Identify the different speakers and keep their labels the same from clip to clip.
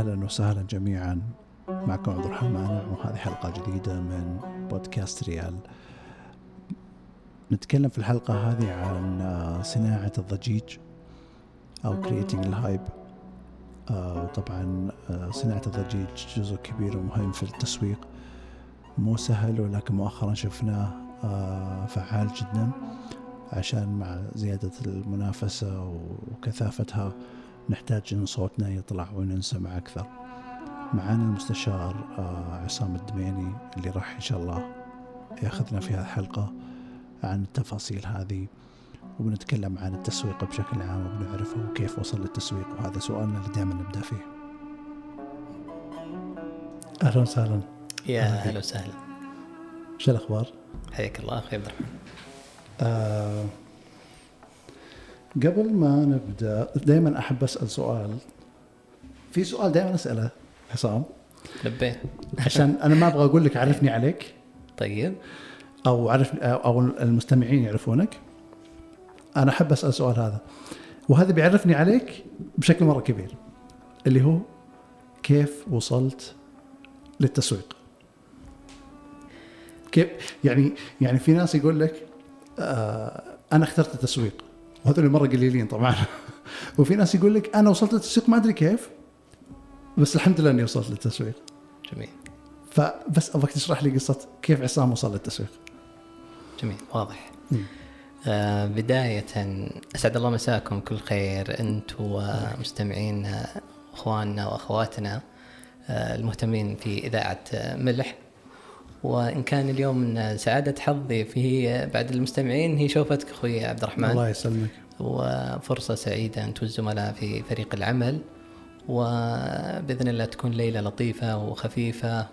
Speaker 1: أهلا وسهلا جميعا. معكم عبد الرحمن وهذه حلقة جديدة من بودكاست ريال. نتكلم في الحلقة هذه عن آه، صناعة الضجيج أو creating الهايب طبعا آه، صناعة الضجيج جزء كبير ومهم في التسويق. مو سهل ولكن مؤخرا شفناه آه، فعال جدا عشان مع زيادة المنافسة وكثافتها. نحتاج إن صوتنا يطلع وننسمع أكثر معانا المستشار آه، عصام الدميني اللي راح إن شاء الله يأخذنا في هذه الحلقة عن التفاصيل هذه وبنتكلم عن التسويق بشكل عام وبنعرفه وكيف وصل للتسويق وهذا سؤالنا اللي دائما نبدأ فيه. أهلا وسهلا.
Speaker 2: يا أهلا وسهلا.
Speaker 1: شو الأخبار؟
Speaker 2: حياك الله أخي عبد الرحمن.
Speaker 1: آه قبل ما نبدأ دائما أحب أسأل سؤال. في سؤال دائما أسأله حسام.
Speaker 2: لبيت
Speaker 1: عشان أنا ما أبغى أقول لك عرفني عليك.
Speaker 2: طيب.
Speaker 1: أو عرف أو المستمعين يعرفونك. أنا أحب أسأل السؤال هذا. وهذا بيعرفني عليك بشكل مرة كبير اللي هو كيف وصلت للتسويق؟ كيف؟ يعني يعني في ناس يقول لك آه أنا اخترت التسويق. وهذول مرة قليلين طبعا. وفي ناس يقول لك أنا وصلت للتسويق ما أدري كيف بس الحمد لله إني وصلت للتسويق.
Speaker 2: جميل.
Speaker 1: فبس أبغاك تشرح لي قصة كيف عصام وصل للتسويق.
Speaker 2: جميل واضح. آه بداية أسعد الله مساكم كل خير. أنت ومستمعينا أخواننا وأخواتنا آه المهتمين في إذاعة ملح. وإن كان اليوم من سعادة حظي في بعد المستمعين هي شوفتك أخوي عبد الرحمن.
Speaker 1: الله يسلمك.
Speaker 2: وفرصة سعيدة انت والزملاء في فريق العمل. وبإذن الله تكون ليلة لطيفة وخفيفة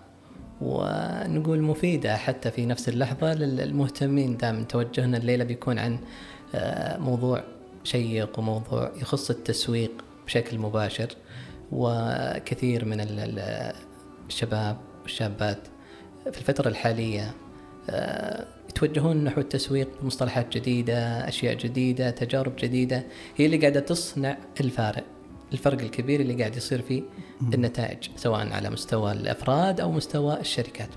Speaker 2: ونقول مفيدة حتى في نفس اللحظة للمهتمين. دام توجهنا الليلة بيكون عن آه، موضوع شيق وموضوع يخص التسويق بشكل مباشر. وكثير من الشباب والشابات في الفترة الحالية آه، يتوجهون نحو التسويق بمصطلحات جديدة أشياء جديدة تجارب جديدة. هي اللي قاعدة تصنع الفارق الفرق الكبير اللي قاعد يصير في النتائج سواء على مستوى الأفراد أو مستوى الشركات.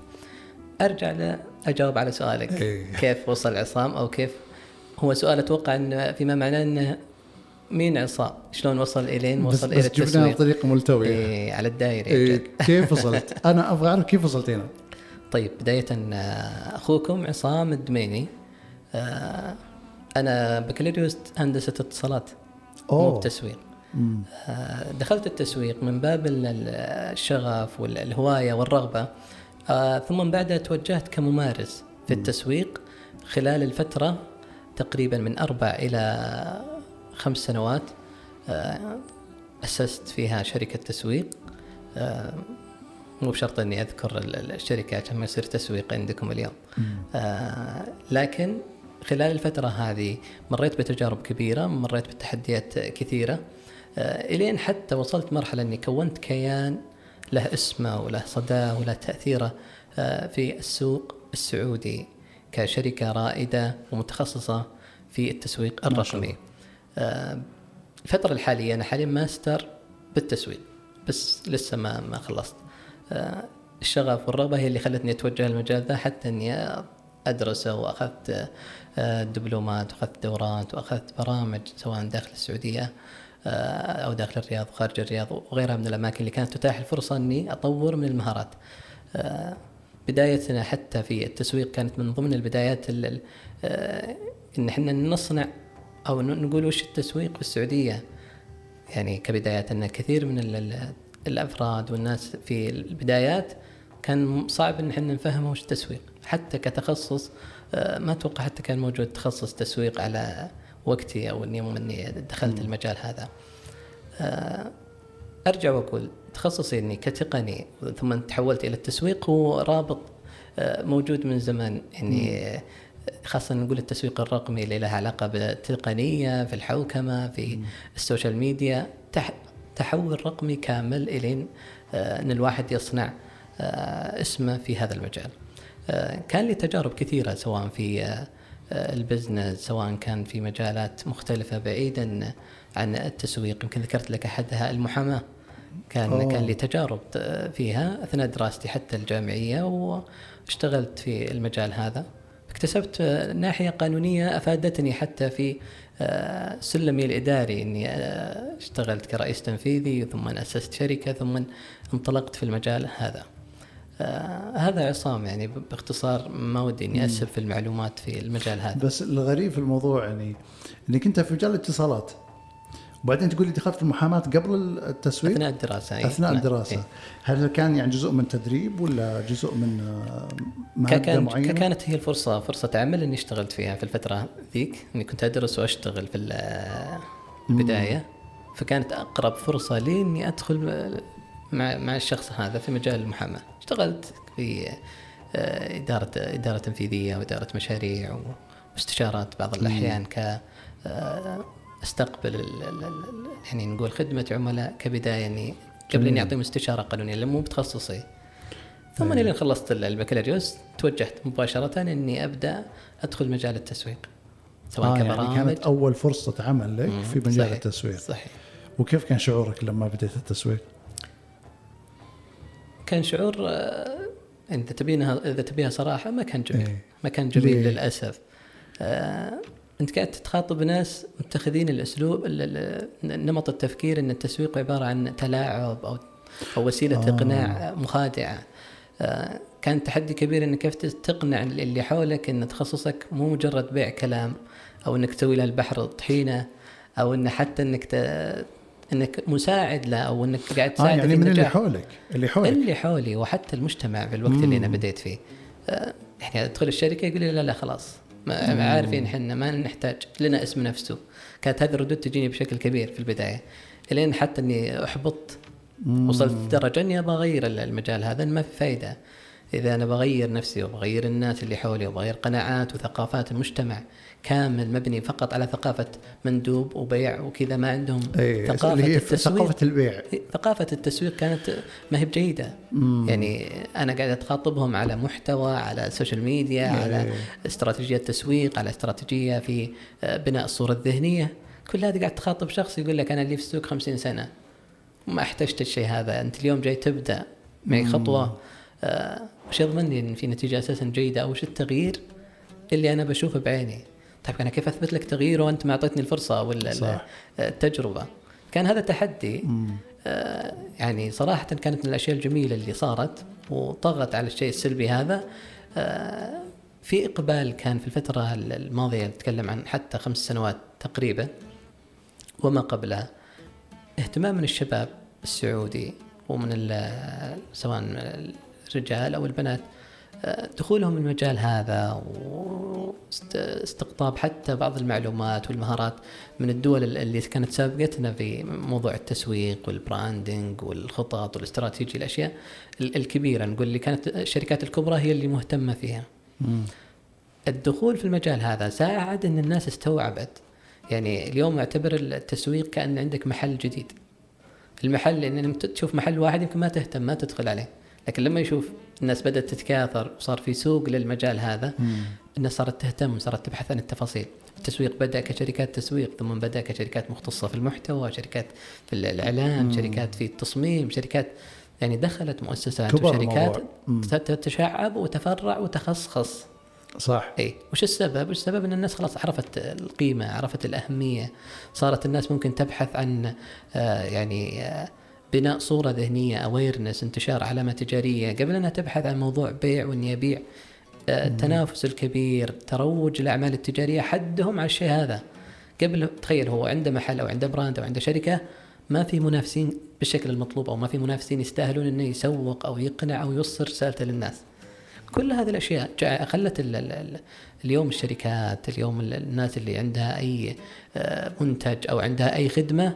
Speaker 2: أرجع أجاوب على سؤالك. إيه. كيف وصل عصام أو كيف؟ هو سؤال أتوقع أن فيما معناه أنه مين عصام؟ شلون وصل إلين؟ وصل
Speaker 1: إلى التسويق؟ بس جبناها بطريقة ملتوية.
Speaker 2: إيه على الدائري إيه
Speaker 1: كيف وصلت؟ أنا أبغى أعرف كيف وصلت هنا.
Speaker 2: طيب بداية آه، أخوكم عصام الدميني. آه، أنا بكالوريوس هندسة اتصالات مو بتسويق. آه، دخلت التسويق من باب الشغف والهواية والرغبة. ثم بعدها توجهت كممارس في التسويق خلال الفترة تقريبا من أربع إلى خمس سنوات أسست فيها شركة تسويق. مو بشرط إني أذكر الشركة عشان ما يصير تسويق عندكم اليوم. آه لكن خلال الفترة هذه مريت بتجارب كبيرة، مريت بتحديات كثيرة آه إلين حتى وصلت مرحلة إني كونت كيان له اسمه وله صداه وله تأثيره آه في السوق السعودي كشركة رائدة ومتخصصة في التسويق الرقمي. آه الفترة الحالية أنا حاليا ماستر بالتسويق بس لسه ما ما خلصت. الشغف والرغبة هي اللي خلتني أتوجه المجال ذا حتى إني أدرسه وأخذت آه، دبلومات وأخذت دورات وأخذت برامج سواء داخل السعودية آه، أو داخل الرياض وخارج الرياض وغيرها من الأماكن اللي كانت تتاح الفرصة إني أطور من المهارات. آه، بدايتنا حتى في التسويق كانت من ضمن البدايات إن إحنا نصنع أو نقول وش التسويق في السعودية يعني كبدايات إن كثير من الأفراد والناس في البدايات كان صعب إن إحنا نفهم وش التسويق حتى كتخصص آه، ما أتوقع حتى كان موجود تخصص تسويق على وقتي أو إني إني دخلت م. المجال هذا. آه، أرجع وأقول تخصصي إني كتقني ثم تحولت إلى التسويق هو رابط آه، موجود من زمان. يعني خاصة نقول التسويق الرقمي اللي له علاقة بالتقنية في الحوكمة في السوشيال ميديا تحول رقمي كامل إلين آه، أن الواحد يصنع آه، اسمه في هذا المجال. آه، كان لي تجارب كثيرة سواء في ال business سواء كان في مجالات مختلفة بعيدا عن التسويق يمكن ذكرت لك أحدها المحاماة. كان
Speaker 1: أوه.
Speaker 2: كان لي تجارب فيها أثناء دراستي حتى الجامعية واشتغلت في المجال هذا اكتسبت ناحية قانونية أفادتني حتى في سلمي الاداري إني آه، اشتغلت كرئيس تنفيذي ثم أسست شركة ثم انطلقت في المجال هذا. آه، هذا عصام يعني باختصار ما ودي إني أسب في المعلومات في المجال هذا.
Speaker 1: بس الغريب في الموضوع يعني إنك أنت في مجال الاتصالات وبعدين تقول لي دخلت في المحاماة قبل التسويق
Speaker 2: أثناء الدراسة
Speaker 1: أي. أثناء الدراسة إيه؟ هل كان يعني جزء من تدريب ولا جزء من ماده
Speaker 2: كان
Speaker 1: معينة؟
Speaker 2: كانت هي الفرصة فرصة عمل إني اشتغلت فيها في الفترة ذيك إني كنت أدرس وأشتغل في البداية فكانت أقرب فرصة لي إني أدخل مع مع الشخص هذا في مجال المحاماة اشتغلت في آه، إدارة إدارة تنفيذية وإدارة مشاريع واستشارات بعض الأحيان ك أستقبل يعني نقول خدمة عملاء كبداية اني قبل اني اعطيهم استشارة قانونيه لأنه مو بتخصصي. ثم لين خلصت البكالوريوس توجهت مباشرة إني أبدأ أدخل مجال التسويق
Speaker 1: سواء آه كبرامج. يعني كانت أول فرصة عمل لك في مجال صحيح التسويق.
Speaker 2: صحيح.
Speaker 1: وكيف كان شعورك لما بديت التسويق؟
Speaker 2: كان شعور آه، انت تبينها إذا تبيها صراحة ما كان جميل. إيه؟ ما كان جميل ليه؟ للأسف. آه انت قاعد تخاطب ناس متخذين الأسلوب نمط التفكير إن التسويق عبارة عن تلاعب أو أو وسيلة آه. إقناع مخادعة. آه كان تحدي كبير إنك كيف تقنع اللي حولك إن تخصصك مو مجرد بيع كلام أو إنك تسوي له البحر طحينة أو إن حتى إنك ت... إنك مساعد له أو إنك قاعد
Speaker 1: تساعد آه يعني من اللي حولك اللي حولك.
Speaker 2: اللي حولي وحتى المجتمع في الوقت مم. اللي أنا بديت فيه. آه يعني أدخل الشركة يقول لي لا لا خلاص. ما عارفين إحنا ما نحتاج لنا اسم نفسه. كانت هذه الردود تجيني بشكل كبير في البداية. إلين حتى إني احبطت وصلت لدرجة إني أبغى أغير المجال هذا ما في فائده إذا أنا بغير نفسي وبغير الناس اللي حولي وبغير قناعات وثقافات المجتمع كامل مبني فقط على ثقافة مندوب وبيع وكذا ما عندهم
Speaker 1: أيه اللي هي التسويق. ثقافة البيع.
Speaker 2: ثقافة التسويق كانت ما هي بجيدة. مم. يعني أنا قاعد اخاطبهم على محتوى على السوشيال ميديا أيه. على استراتيجية تسويق على استراتيجية في آه، بناء الصورة الذهنية. كل هذه قاعد تخاطب شخص يقول لك أنا اللي في السوق 50 سنة. ما احتجت الشيء هذا. أنت اليوم جاي تبدأ معي خطوة. آه وش يضمن لي إن في نتيجة أساسا جيدة؟ أو وش التغيير اللي أنا بشوفه بعيني؟ طيب أنا كيف أثبت لك تغيير وأنت ما أعطيتني الفرصة ولا صح. التجربة؟ كان هذا تحدي آه يعني صراحة كانت من الأشياء الجميلة اللي صارت وطغت على الشيء السلبي هذا. آه في إقبال كان في الفترة الماضية نتكلم عن حتى خمس سنوات تقريبا وما قبلها. اهتمام من الشباب السعودي ومن سواء الرجال أو البنات دخولهم المجال هذا واستقطاب حتى بعض المعلومات والمهارات من الدول اللي كانت سابقتنا في موضوع التسويق والبراندنج والخطط والاستراتيجي الأشياء الكبيرة نقول اللي كانت الشركات الكبرى هي اللي مهتمة فيها. الدخول في المجال هذا ساعد إن الناس استوعبت يعني اليوم أعتبر التسويق كأن عندك محل جديد. المحل إن تشوف محل واحد يمكن ما تهتم ما تدخل عليه. لكن لما يشوف الناس بدأت تتكاثر وصار في سوق للمجال هذا مم. الناس صارت تهتم صارت تبحث عن التفاصيل. التسويق بدأ كشركات تسويق ثم بدأ كشركات مختصة في المحتوى شركات في الإعلان مم. شركات في التصميم شركات يعني دخلت مؤسسات وشركات تتشعب وتفرع وتخصخص.
Speaker 1: صح.
Speaker 2: اي وش السبب؟ السبب؟ إن الناس خلاص عرفت القيمة، عرفت الأهمية، صارت الناس ممكن تبحث عن آه يعني آه بناء صورة ذهنية اويرنس انتشار علامة تجارية قبل أنها تبحث عن موضوع بيع وإني أبيع آه، التنافس الكبير تروج الأعمال التجارية حدهم على الشيء هذا. قبل تخيل هو عنده محل أو عنده براند أو عنده شركة ما في منافسين بالشكل المطلوب أو ما في منافسين يستاهلون أنه يسوق أو يقنع أو يوصل رسالته للناس. كل هذه الأشياء خلت اليوم الشركات اليوم الناس اللي عندها أي آه، منتج أو عندها أي خدمة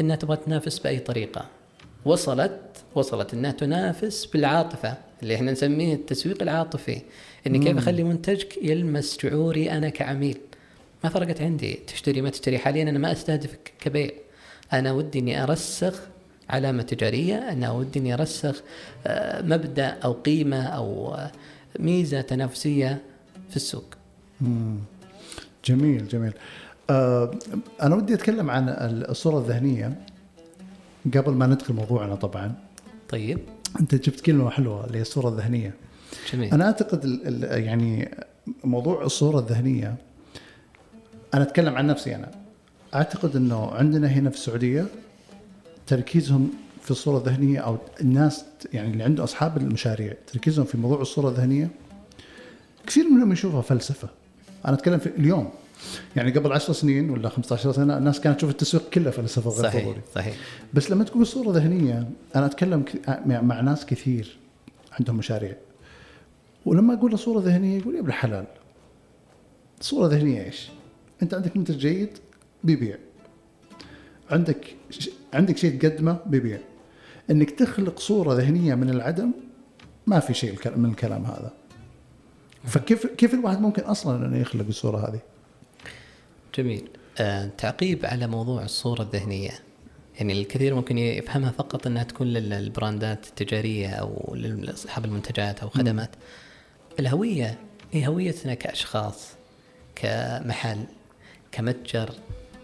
Speaker 2: إنها تبغى تنافس بأي طريقة. وصلت وصلت إنها تنافس بالعاطفة اللي إحنا نسميه التسويق العاطفي. إني كيف أخلي منتجك يلمس شعوري أنا كعميل؟ ما فرقت عندي. تشتري ما تشتري. حاليا أنا ما أستهدفك كبيع أنا ودي إني أرسخ علامة تجارية. أنا ودي إني أرسخ آه، مبدأ أو قيمة أو آه، ميزة تنافسية في السوق.
Speaker 1: جميل جميل. آه، أنا ودي أتكلم عن الصورة الذهنية. قبل ما ندخل موضوعنا طبعا
Speaker 2: طيب.
Speaker 1: أنت جبت كلمة حلوة اللي هي الصورة الذهنية.
Speaker 2: جميل.
Speaker 1: أنا أعتقد ال ال يعني موضوع الصورة الذهنية أنا أتكلم عن نفسي أنا. أعتقد إنه عندنا هنا في السعودية تركيزهم في الصورة الذهنية أو الناس يعني اللي عنده أصحاب المشاريع تركيزهم في موضوع الصورة الذهنية كثير منهم يشوفها فلسفة. أنا أتكلم في اليوم. يعني قبل 10 سنين ولا 15 سنة الناس كانت تشوف التسويق كله فلسفه غير
Speaker 2: صحيح
Speaker 1: ضروري
Speaker 2: صحيح.
Speaker 1: بس لما تقول صورة ذهنية أنا أتكلم مع ناس كثير عندهم مشاريع. ولما أقول له صورة ذهنية يقول يا ابن الحلال صورة ذهنية إيش؟ أنت عندك منتج جيد بيبيع. عندك عندك شيء تقدمه بيبيع. إنك تخلق صورة ذهنية من العدم ما في شيء من الكلام هذا. فكيف كيف الواحد ممكن أصلا إنه يخلق الصورة هذه؟
Speaker 2: جميل. آه تعقيب على موضوع الصورة الذهنية. يعني الكثير ممكن يفهمها فقط إنها تكون لل brandات التجارية أو لاصحاب المنتجات أو خدمات. الهوية هي هويتنا كأشخاص كمحل كمتجر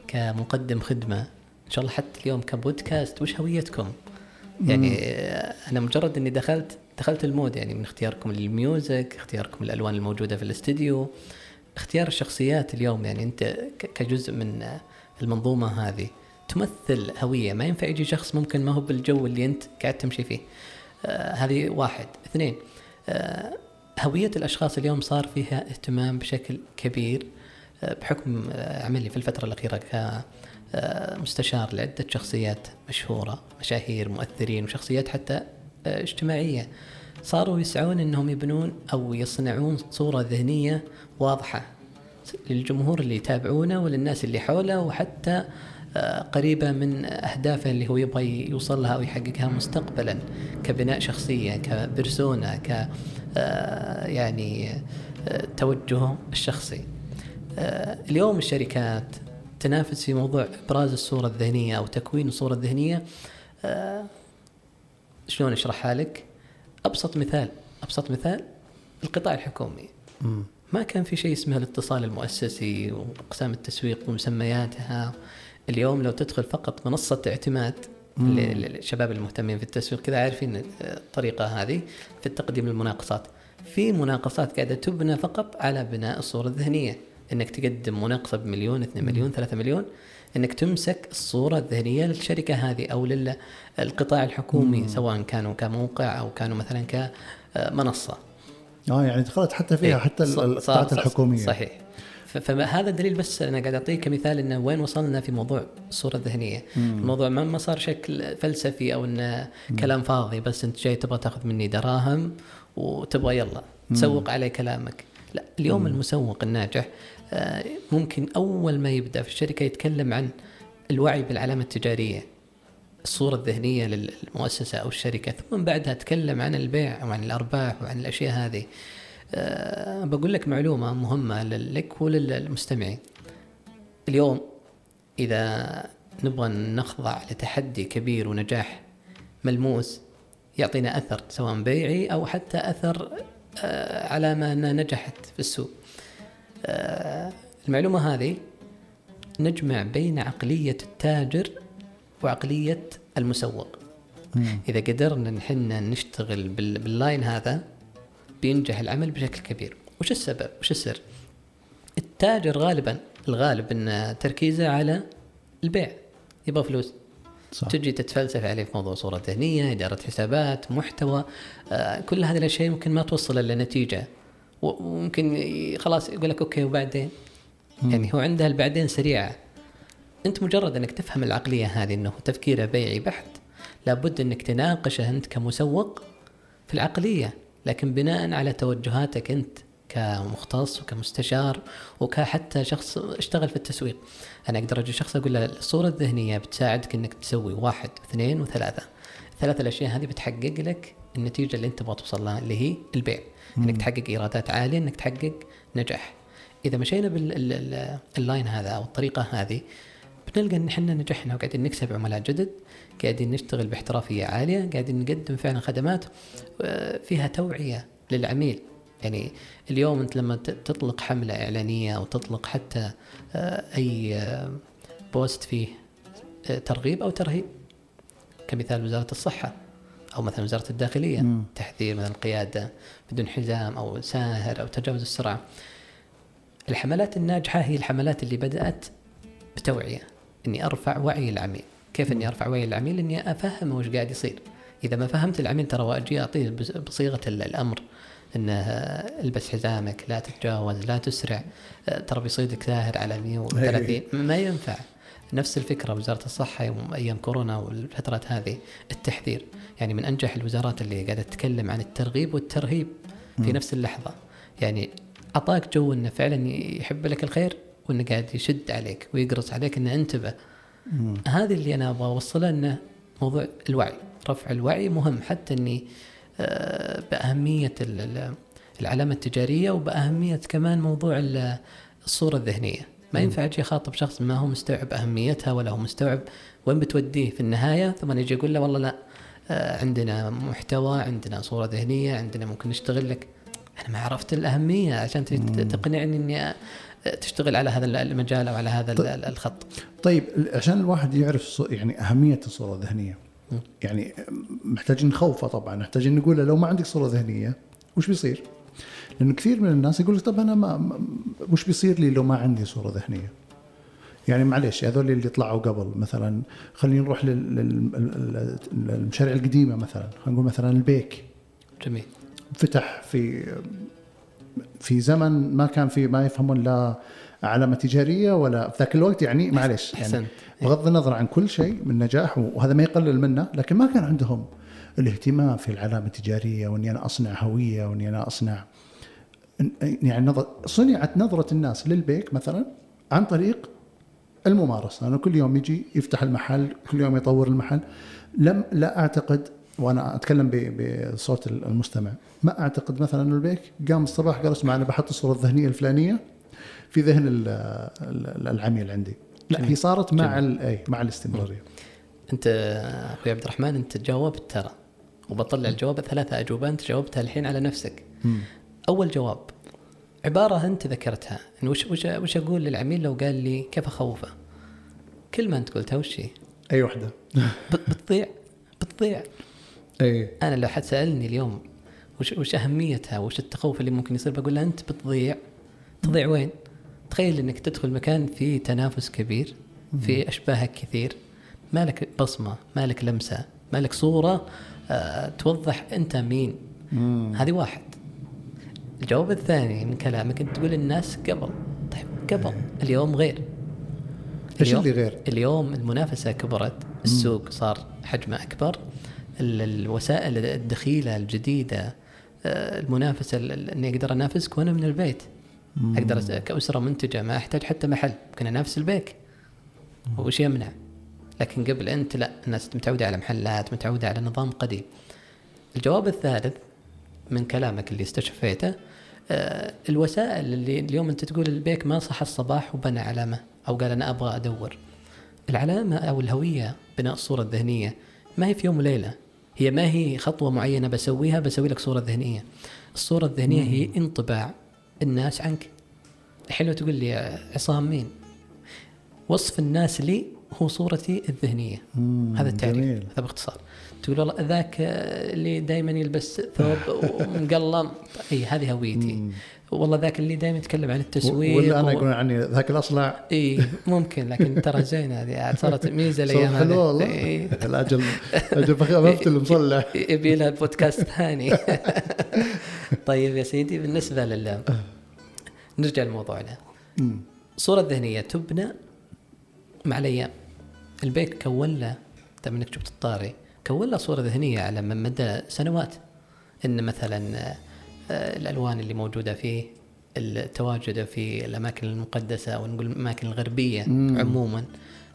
Speaker 2: كمقدم خدمة. إن شاء الله حتى اليوم كبودكاست وش هويتكم؟ يعني أنا مجرد إني دخلت دخلت ال mood يعني من اختياركم لل music اختياركم الالوان الموجودة في الاستديو. اختيار الشخصيات اليوم يعني أنت كجزء من المنظومة هذه تمثل هوية ما ينفع يجي شخص ممكن ما هو بالجو اللي أنت قاعد تمشي فيه. آه هذه واحد. اثنين آه هوية الأشخاص اليوم صار فيها اهتمام بشكل كبير آه بحكم آه عملي في الفترة الأخيرة ك آه، لعدة شخصيات مشهورة مشاهير مؤثرين وشخصيات حتى آه، اجتماعية. صاروا يسعون إنهم يبنون أو يصنعون صورة ذهنية واضحة للجمهور اللي يتابعونه وللناس اللي حوله وحتى آه، قريبة من أهدافه اللي هو يبغى يوصل لها أو يحققها مستقبلا كبناء شخصية كبرسونا ك آه، يعني آه، توجهه الشخصي اليوم الشركات تنافس في موضوع إبراز الصورة الذهنية أو تكوين الصورة الذهنية آه، شلون أشرحها لك؟ أبسط مثال أبسط مثال القطاع الحكومي. ما كان في شيء اسمه الاتصال المؤسسي وأقسام التسويق ومسمياتها. اليوم لو تدخل فقط منصة اعتماد للشباب المهتمين في التسويق كذا عارفين الطريقة هذه في التقديم للمناقصات. في مناقصات قاعدة تبنى فقط على بناء الصورة الذهنية. إنك تقدم مناقصة بمليون 2 مليون 3 مليون إنك تمسك الصورة الذهنية للشركة هذه أو للقطاع الحكومي سواء كانوا كموقع أو كانوا مثلا كمنصه
Speaker 1: آه يعني دخلت حتى فيها
Speaker 2: إيه،
Speaker 1: حتى القطاعات الحكومية.
Speaker 2: صحيح. فهذا دليل بس أنا قاعد أعطيك كمثال إنه وين وصلنا في موضوع الصورة الذهنية. الموضوع ما ما صار شكل فلسفي أو إنه كلام فاضي بس أنت جاي تبغى تأخذ مني دراهم وتبغى يلا تسوق علي كلامك. لا اليوم المسوق الناجح ممكن أول ما يبدأ في الشركة يتكلم عن الوعي بالعلامة التجارية الصورة الذهنية للمؤسسة أو الشركة ثم بعدها تكلم عن البيع وعن الأرباح وعن الأشياء هذه. أه بقول لك معلومة مهمة لك وللمستمعين. اليوم إذا نبغى نخضع لتحدي كبير ونجاح ملموس يعطينا أثر سواء بيعي أو حتى أثر أه علامة أنها نجحت في السوق. المعلومة هذه نجمع بين عقلية التاجر وعقلية المسوق. إذا قدرنا نحن نشتغل بال- باللاين هذا بينجح العمل بشكل كبير. وش السبب؟ وش السر؟ التاجر غالبا الغالب إن تركيزه على البيع يبغى فلوس.
Speaker 1: صح.
Speaker 2: تجي تتفلسف عليه في موضوع صورة ذهنية إدارة حسابات محتوى آه كل هذه الأشياء ممكن ما توصل إلا نتيجة. وممكن خلاص يقول لك أوكي وبعدين؟ يعني هو عنده البعدين سريعة. أنت مجرد أنك تفهم العقلية هذه أنه تفكيره بيعي بحت لابد أنك تناقشه أنت كمسوق في العقلية لكن بناء على توجهاتك أنت كمختص وكمستشار وكحتى شخص اشتغل في التسويق. أنا أقدر أجي شخص أقول له الصورة الذهنية بتساعدك أنك تسوي واحد اثنين وثلاثة. الثلاث الأشياء هذه بتحقق لك النتيجة اللي أنت تبغى توصل لها اللي هي البيع. إنك تحقق إيرادات عالية إنك تحقق نجاح. إذا مشينا باللاين هذا أو الطريقة هذه بنلقى إن إحنا نجحنا وقاعدين نكسب عملاء جدد قاعدين نشتغل باحترافية عالية قاعدين نقدم فعلا خدمات آه، فيها توعية للعميل. يعني اليوم أنت لما تطلق حملة إعلانية أو تطلق حتى آه، أي بوست فيه آه، ترغيب أو ترهيب. كمثال وزارة الصحة. أو مثلا وزارة الداخلية
Speaker 1: مم.
Speaker 2: تحذير مثلا القياده بدون حزام أو ساهر أو تجاوز السرعة. الحملات الناجحة هي الحملات اللي بدأت بتوعية إني أرفع وعي العميل. كيف إني أرفع وعي العميل؟ إني افهمه وش قاعد يصير. إذا ما فهمت العميل ترى واجي أعطيه بصيغة ال- الأمر انه البس حزامك لا تتجاوز لا تسرع. آه، ترى بيصيدك ساهر على 130 ما ينفع. نفس الفكرة وزاره الصحة يوم أيام كورونا والفترات هذه التحذير. يعني من أنجح الوزارات اللي قاعدة تتكلم عن الترغيب والترهيب في نفس اللحظة. يعني أعطاك جو إنه فعلا يحب لك الخير وإنه قاعد يشد عليك ويقرص عليك إنه انتبه.
Speaker 1: مم.
Speaker 2: هذه اللي أنا أبغى اوصله إنه موضوع الوعي رفع الوعي مهم حتى إني آه، بأهمية ال- ال- العلامة التجارية وبأهمية كمان موضوع ال- الصورة الذهنية. ما ينفع أجي اخاطب شخص ما هو مستوعب أهميتها ولا هو مستوعب وين بتوديه في النهاية ثم أجي أقول له والله لا آه، عندنا محتوى عندنا صورة ذهنية عندنا ممكن نشتغل لك. أنا ما عرفت الأهمية عشان تقنعني إني آه، تشتغل على هذا المجال أو على هذا ال- الخط.
Speaker 1: طيب عشان الواحد يعرف يعني أهمية الصورة
Speaker 2: الذهنية.
Speaker 1: يعني محتاجين نخوفه طبعا محتاجين نقول له لو ما عندك صورة ذهنية وش بيصير؟ لأنه كثير من الناس يقول لك طب أنا ما وش بيصير لي لو ما عندي صورة ذهنية؟ يعني معلش هذول اللي طلعوا قبل مثلا خلينا نروح لل- لل- لل- للمشاريع القديمة مثلا خلينا نقول مثلا البيك.
Speaker 2: جميل.
Speaker 1: فتح في في زمن ما كان في ما يفهمون لا علامة تجارية ولا في ذاك الوقت يعني معلش يعني بغض النظر عن كل شيء من نجاح وهذا ما يقلل منه لكن ما كان عندهم الاهتمام في العلامة التجارية وإني أنا أصنع هوية وإني أنا أصنع يعني نظر صنعت نظرة الناس للبيك مثلا عن طريق الممارسة. أنا كل يوم يجي يفتح المحل كل يوم يطور المحل. لم لا أعتقد وأنا أتكلم بصوت المستمع ما أعتقد مثلا انه البيك قام الصباح قال اسمع أنا بحط الصورة الذهنية الفلانية في ذهن ال- ال- العميل عندي. لا هي صارت مع اي مع الاستمرارية.
Speaker 2: أنت أخوي عبد الرحمن أنت جاوبت ترى وبطلع الجواب ثلاثة أجوبة أنت جاوبتها الحين على نفسك.
Speaker 1: مم.
Speaker 2: أول جواب. عبارة أنت ذكرتها. إن وش وش وش أقول للعميل لو قال لي كيف أخوفه؟ كلمة أنت قلتها وش هي؟
Speaker 1: أي وحدة.
Speaker 2: بت- بتضيع. بتضيع.
Speaker 1: أي.
Speaker 2: أنا لو حد سألني اليوم وش وش أهميتها وش التخوف اللي ممكن يصير بقول له أنت بتضيع. تضيع وين؟ تخيل إنك تدخل مكان فيه تنافس كبير في أشباهك كثير. مالك بصمة مالك لمسة مالك صورة آه توضح أنت مين. هذه واحد. الجواب الثاني من كلامك أنت تقول الناس قبل. طيب قبل. اليوم غير.
Speaker 1: إيش
Speaker 2: اليوم-
Speaker 1: اللي غير؟
Speaker 2: اليوم المنافسة كبرت السوق صار حجمه أكبر ال- الوسائل الدخيلة الجديدة آه، المنافسة ال- ال- إني أقدر انافسك وأنا من البيت. أقدر كأسرة منتجة ما أحتاج حتى محل ممكن انافس البيك. وش يمنع؟ لكن قبل أنت لا الناس متعودة على محلات متعودة على نظام قديم. الجواب الثالث من كلامك اللي استشفيته الوسائل اللي اليوم أنت تقول البيك ما صح الصباح وبنى علامة أو قال أنا أبغى أدور. العلامة أو الهوية بناء الصورة الذهنيه ما هي في يوم وليلة. هي ما هي خطوة معينة بسويها بسوي لك صورة ذهنية. الصورة الذهنية هي انطباع الناس عنك. الحين لو تقول لي عصام مين؟ وصف الناس لي هو صورتي الذهنية.
Speaker 1: مم،
Speaker 2: هذا التعريف
Speaker 1: جميل.
Speaker 2: هذا باختصار. تقول والله ذاك اللي دائما يلبس ثوب ومقلم. إي هذه هويتي. والله ذاك اللي دائما يتكلم عن التسويق
Speaker 1: ولا أنا
Speaker 2: و-
Speaker 1: يقول عني ذاك الأصلع.
Speaker 2: إي ممكن لكن ترى زينة هذه. صارت
Speaker 1: ميزة
Speaker 2: الأيام
Speaker 1: حلو
Speaker 2: هذه.
Speaker 1: والله.
Speaker 2: إي.
Speaker 1: الأجل أجل بفتل المصلح.
Speaker 2: يبي لها بودكاست ثاني. طيب يا سيدي بالنسبة لل نرجع لموضوعنا.
Speaker 1: مم.
Speaker 2: الصورة الذهنية تبنى مع الأيام. البيك كون له طيب إنك جبت الطاري. كون له صورة ذهنية على من مدى سنوات. إن مثلا آه، آه، الألوان اللي موجودة فيه التواجد في الأماكن المقدسة أو نقول الأماكن الغربية
Speaker 1: مم.
Speaker 2: عموما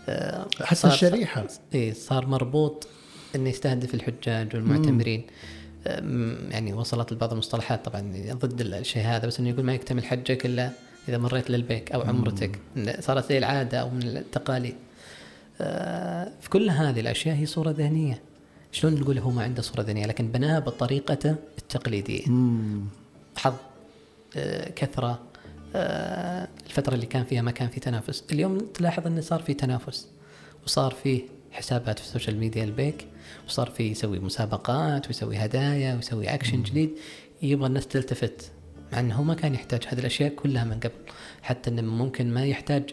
Speaker 2: آه،
Speaker 1: حتى
Speaker 2: صار-
Speaker 1: الشريحة.
Speaker 2: اي صار مربوط إنه يستهدف الحجاج والمعتمرين. أم، يعني وصلت لبعض المصطلحات طبعا ضد الشيء هذا بس إنه يقول ما يكتمل حجك إلا إذا مريت للبيك أو عمرتك. صارت زي العادة أو من التقاليد. آه، في كل هذه الأشياء هي صورة ذهنية. شلون نقول هو ما عنده صورة ذهنية لكن بناها بطريقته التقليدية.
Speaker 1: مم.
Speaker 2: حظ آه، كثرة آه، الفترة اللي كان فيها ما كان في تنافس. اليوم تلاحظ أنه صار في تنافس وصار فيه حسابات في ال social media البيك وصار في يسوي مسابقات ويسوي هدايا ويسوي اكشن جديد يبغى الناس تلتفت. مع إنه هو ما كان يحتاج هذه الأشياء كلها من قبل حتى إنه ممكن ما يحتاج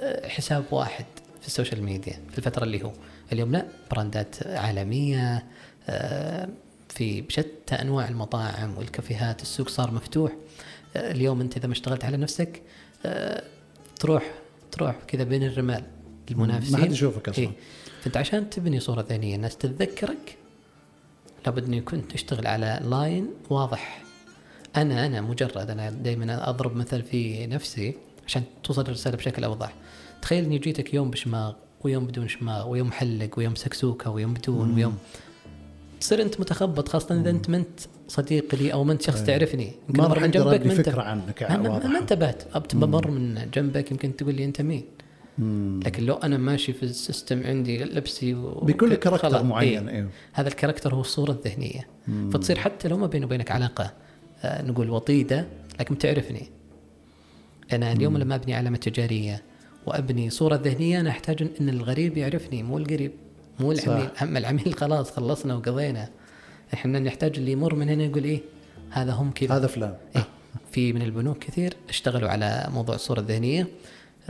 Speaker 2: آه، حساب واحد في ال social media في الفترة اللي هو. اليوم لا brandات عالمية آه، في بشتى أنواع المطاعم والكافيهات السوق صار مفتوح. آه، اليوم أنت إذا ما اشتغلت على نفسك تروح تروح كذا بين الرمال المنافسين.
Speaker 1: ما حد يشوفك أصلا.
Speaker 2: إيه؟ فأنت عشان تبني صورة ذهنية الناس تتذكرك لابد إني كنت تشتغل على لاين واضح. أنا أنا مجرد أنا دائما أضرب مثل في نفسي عشان توصل الرسالة بشكل أوضح. تخيل إني جيتك يوم بشماغ ويوم بدون شماغ ويوم حلق ويوم سكسوكة ويوم بدون ويوم تصير أنت متخبط خاصة إذا أنت منت صديق لي أو منت شخص تعرفني.
Speaker 1: يمكن ما من جنبك ما فكرة عنك
Speaker 2: ما انتبهت بمر من جنبك يمكن تقول لي أنت مين. لكن لو أنا ماشي في ال system عندي لبسي
Speaker 1: بكل character معين
Speaker 2: إيه. هذا ال character هو الصورة الذهنية. مم. فتصير حتى لو ما بيني وبينك علاقة آه نقول وطيدة لكن تعرفني. أنا اليوم مم. لما ابني علامة تجارية. وأبني صورة ذهنية. أنا أحتاج إن الغريب يعرفني مو القريب مو العميل. أما العميل خلاص خلصنا وقضينا. إحنا نحتاج اللي يمر من هنا يقول إيه هذا هم كذا.
Speaker 1: هذا فلان.
Speaker 2: إيه؟ في من البنوك كثير اشتغلوا على موضوع الصورة الذهنية.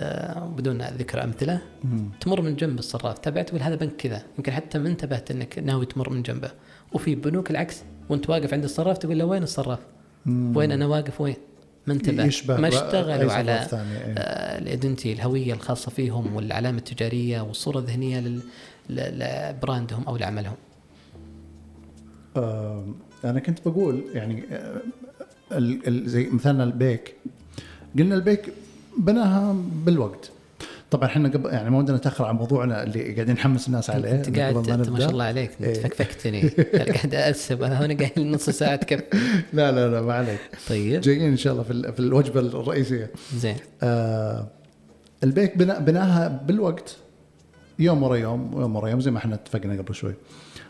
Speaker 2: آه، بدون ذكر أمثلة. مم. تمر من جنب الصراف. تابعت؟ تقول هذا بنك كذا. يمكن حتى ما انتبهت إنك ناوي تمر من جنبه. وفي بنوك العكس. وأنت واقف عند الصراف تقول له وين الصراف؟ مم. وين أنا واقف؟ وين؟ ما انتبه ما اشتغلوا على إيه. آه، ال identity الهوية الخاصة فيهم والعلامة التجارية والصورة الذهنية ل brandهم أو لعملهم.
Speaker 1: آه أنا كنت بقول يعني آه زي مثلنا البيك قلنا البيك بناها بالوقت طبعا إحنا قبل يعني ما ودنا نتأخر عن موضوعنا اللي قاعدين نحمس الناس عليه
Speaker 2: أنت قاعد ما, ما شاء الله عليك. إيه. فكفكتني قاعد اسب أنا هنا قاعد نص ساعة تكف
Speaker 1: لا لا لا ما عليك.
Speaker 2: طيب.
Speaker 1: جايين إن شاء الله في, في الوجبة الرئيسية.
Speaker 2: زين.
Speaker 1: آه البيك بنا بناها بالوقت. يوم ورا يوم ويوم ورا يوم زي ما إحنا اتفقنا قبل شوي.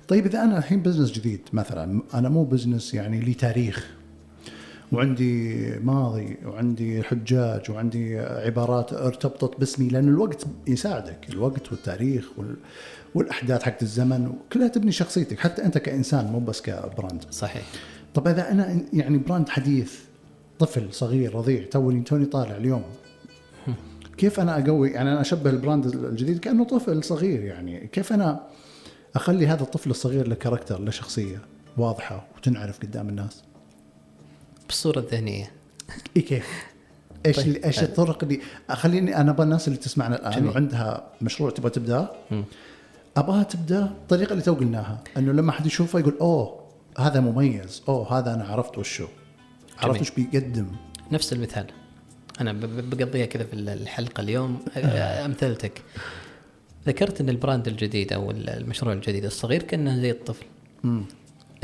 Speaker 1: طيب إذا أنا الحين business جديد مثلا أنا مو business يعني لي تاريخ. وعندي ماضي وعندي حجاج وعندي عبارات ارتبطت باسمي لأن الوقت يساعدك الوقت والتاريخ وال والأحداث حقت الزمن كلها تبني شخصيتك حتى أنت كإنسان مو بس ك brand.
Speaker 2: صحيح.
Speaker 1: طب إذا أنا يعني brand حديث طفل صغير رضيع توني توني طالع اليوم. كيف أنا أقوي؟ يعني أنا أشبه ال brand الجديد كأنه طفل صغير يعني. كيف أنا أخلي هذا الطفل الصغير له character له شخصية واضحة وتنعرف قدام الناس؟
Speaker 2: بالصورة الذهنيه
Speaker 1: إي كيف؟ إيش طيب. إيش الطرق اللي خليني أنا أبغى الناس اللي تسمعنا الآن جميل. وعندها مشروع تبغى تبدأ أبغاها تبدأ الطريقة اللي تو قلناها إنه لما حد يشوفه يقول أوه هذا مميز أوه هذا أنا عرفت وشو. عرفت وش بيقدم.
Speaker 2: نفس المثال. أنا بقضيها كذا في الحلقة اليوم أمثلتك. ذكرت إن ال brand الجديد أو المشروع الجديد الصغير كأنه زي الطفل. م.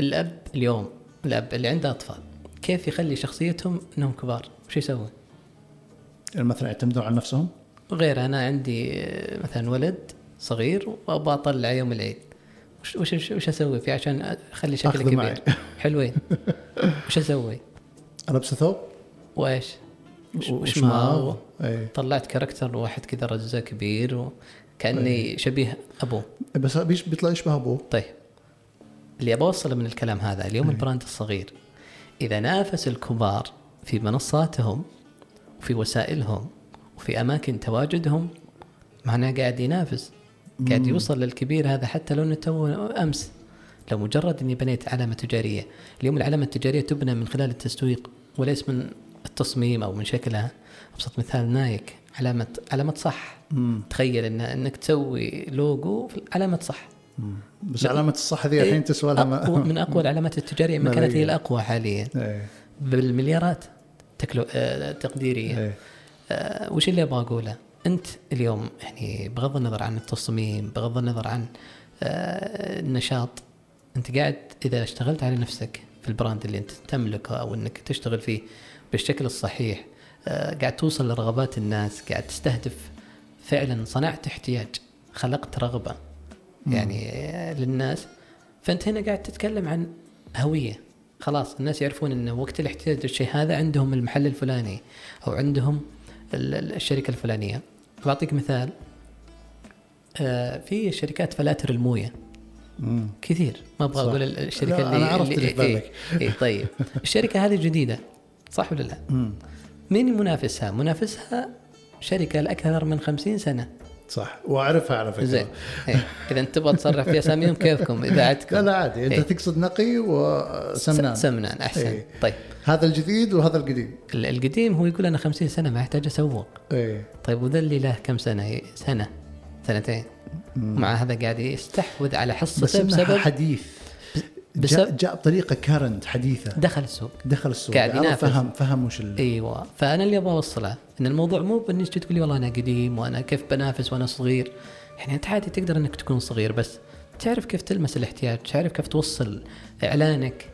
Speaker 2: الأب اليوم الأب اللي عنده أطفال. كيف يخلي شخصيتهم إنهم كبار؟ وش يسوي
Speaker 1: مثلا يعتمدون على نفسهم؟
Speaker 2: غير أنا عندي آه، مثلا ولد صغير وأبغى أطلع يوم العيد. وش وش وش أسوي فيه عشان أخلي شكله كبير؟ معي. حلوين. وش أسوي؟
Speaker 1: البسه ثوب؟
Speaker 2: وإيش؟ وش ما إيه. طلعت character واحد كذا رزه كبير وكأني إيه. شبيه أبوه.
Speaker 1: بس بيطلع يشبه أبوه؟
Speaker 2: طيب. اللي أبغى أوصله من الكلام هذا اليوم إيه. ال brand الصغير. إذا نافس الكبار في منصاتهم وفي وسائلهم وفي أماكن تواجدهم معناه قاعد ينافس قاعد يوصل للكبير هذا حتى لو إنه أمس لو مجرد إني بنيت علامة تجارية، اليوم العلامة التجارية تبنى من خلال التسويق وليس من التصميم أو من شكلها، أبسط مثال نايك علامه علامة صح. مم. تخيل إن إنك تسوي لوجو في علامة صح.
Speaker 1: بس علامة الصح ذي الحين تسوى لها
Speaker 2: من أقوى العلامات التجارية ما كانت هي الأقوى حاليا. إيه. بالمليارات تكلو... آه تقديرية إيه. آه وش اللي أبغى أقوله؟ أنت اليوم يعني بغض النظر عن التصميم بغض النظر عن آه النشاط أنت قاعد إذا اشتغلت على نفسك في البراند اللي أنت تملكه أو أنك تشتغل فيه بالشكل الصحيح آه قاعد توصل لرغبات الناس قاعد تستهدف فعلا صنعت احتياج خلقت رغبة. يعني للناس فأنت هنا قاعد تتكلم عن هوية خلاص الناس يعرفون إن وقت الاحتياج للشيء هذا عندهم المحل الفلاني أو عندهم الشركة الفلانية بعطيك مثال آه في شركات فلاتر الموية
Speaker 1: مم.
Speaker 2: كثير ما أبغى. أقول
Speaker 1: الشركة
Speaker 2: اللي
Speaker 1: أنا عرفت اللي في
Speaker 2: إيه
Speaker 1: بالك.
Speaker 2: إيه طيب الشركة هذه جديدة صح ولا لا؟ مين منافسها؟ منافسها شركة الاكثر من 50 سنة
Speaker 1: صح وأعرفها على فكرة.
Speaker 2: زين. إيه. إذا أنت تبغى تصرف في اساميهم كيفكم؟ اذاعتكم
Speaker 1: لا لا عادي. أنت
Speaker 2: إيه.
Speaker 1: تقصد نقي وسمنان.
Speaker 2: سمنان أحسن.
Speaker 1: إيه.
Speaker 2: طيب.
Speaker 1: هذا الجديد وهذا القديم.
Speaker 2: ال- القديم هو يقول أنا 50 سنة ما أحتاج أسوق.
Speaker 1: إيه.
Speaker 2: طيب وذا اللي له كم سنة؟ سنة. سنتين. مع هذا قاعد يستحوذ على حصته بسبب
Speaker 1: حديث. جاء, جاء بطريقة كارنت حديثة.
Speaker 2: دخل السوق.
Speaker 1: دخل السوق.
Speaker 2: قاعد ينافس.
Speaker 1: فهم فهم وش.
Speaker 2: إيوه. فأنا اللي أبغى أوصله إن الموضوع مو بانك تقول لي والله أنا قديم وأنا كيف بنافس وأنا صغير. يعني أنت عادي تقدر إنك تكون صغير بس تعرف كيف تلمس الاحتياج تعرف كيف توصل إعلانك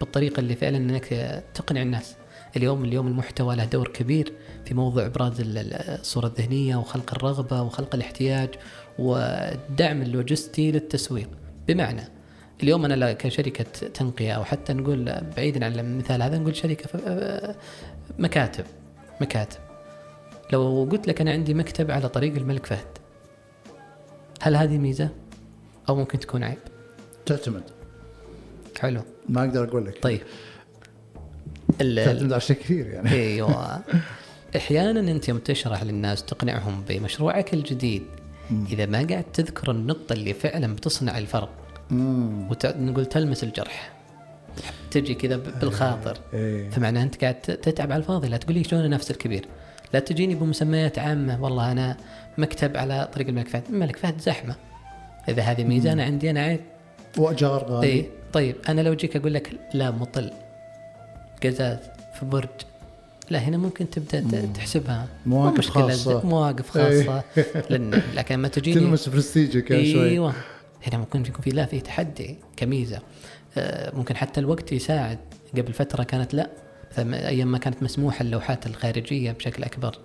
Speaker 2: بالطريقة اللي فعلا إنك تقنع الناس. اليوم اليوم المحتوى له دور كبير في موضوع إبراز ال- ال- الصورة الذهنية وخلق الرغبة وخلق الاحتياج والدعم اللوجستي للتسويق. بمعنى اليوم أنا كشركة تنقية أو حتى نقول بعيدا عن المثال هذا نقول شركة ف- مكاتب مكاتب. لو قلت لك أنا عندي مكتب على طريق الملك فهد هل هذه ميزة؟ أو ممكن تكون عيب؟
Speaker 1: تعتمد.
Speaker 2: حلو.
Speaker 1: ما أقدر أقول لك.
Speaker 2: طيب.
Speaker 1: تعتمد على شيء كثير يعني.
Speaker 2: أيوه. أحيانا أنت يوم تشرح للناس تقنعهم بمشروعك الجديد إذا ما قاعد تذكر النقطة اللي فعلا بتصنع الفرق ونقول تلمس الجرح. تجي كذا بالخاطر.
Speaker 1: إيه.
Speaker 2: فمعناه أنت قاعد تتعب على الفاضي لا تقول لي شلون انافس الكبير؟ لا تجيني بمسميات عامة والله أنا مكتب على طريق الملك فهد. الملك فهد زحمة. إذا هذه ميزه أنا عندي أنا عيب
Speaker 1: وأجار غالي.
Speaker 2: اي طيب أنا لو جيك أقول لك لا مطل. قزاز في برج. لا هنا ممكن تبدأ تحسبها. مو
Speaker 1: مواقف خاصة.
Speaker 2: مواقف خاصة. لأن لكن ما تجيني
Speaker 1: تلمس برستيجك شوي.
Speaker 2: إيوه. هنا ممكن يكون في لا في تحدي كميزة. آه، ممكن حتى الوقت يساعد. قبل فترة كانت لا. مثلاً أيام ما كانت مسموحة اللوحات الخارجية بشكل أكبر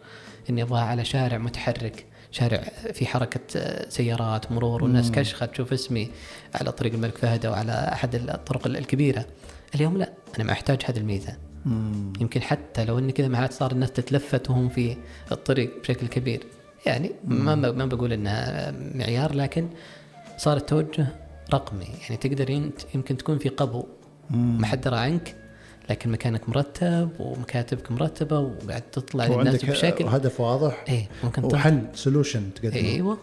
Speaker 2: إني أبغاها على شارع متحرك شارع في حركة آه، سيارات مرور والناس كشخة تشوف اسمي على طريق الملك فهد أو على أحد الطرق الكبيرة. اليوم لا أنا ما أحتاج هذه الميزة.
Speaker 1: مم.
Speaker 2: يمكن حتى لو ان كذا ما عاد صار الناس تتلفت وهم في الطريق بشكل كبير. يعني ما ما بقول إنها معيار لكن صار التوجه رقمي. يعني تقدر انت يمكن تكون في قبو. محدره عنك لكن مكانك مرتب ومكاتبك مرتبة وقاعد تطلع للناس بشكل.
Speaker 1: هدف واضح؟
Speaker 2: إيه ممكن
Speaker 1: وحل سولوشن تقدمه
Speaker 2: أيوه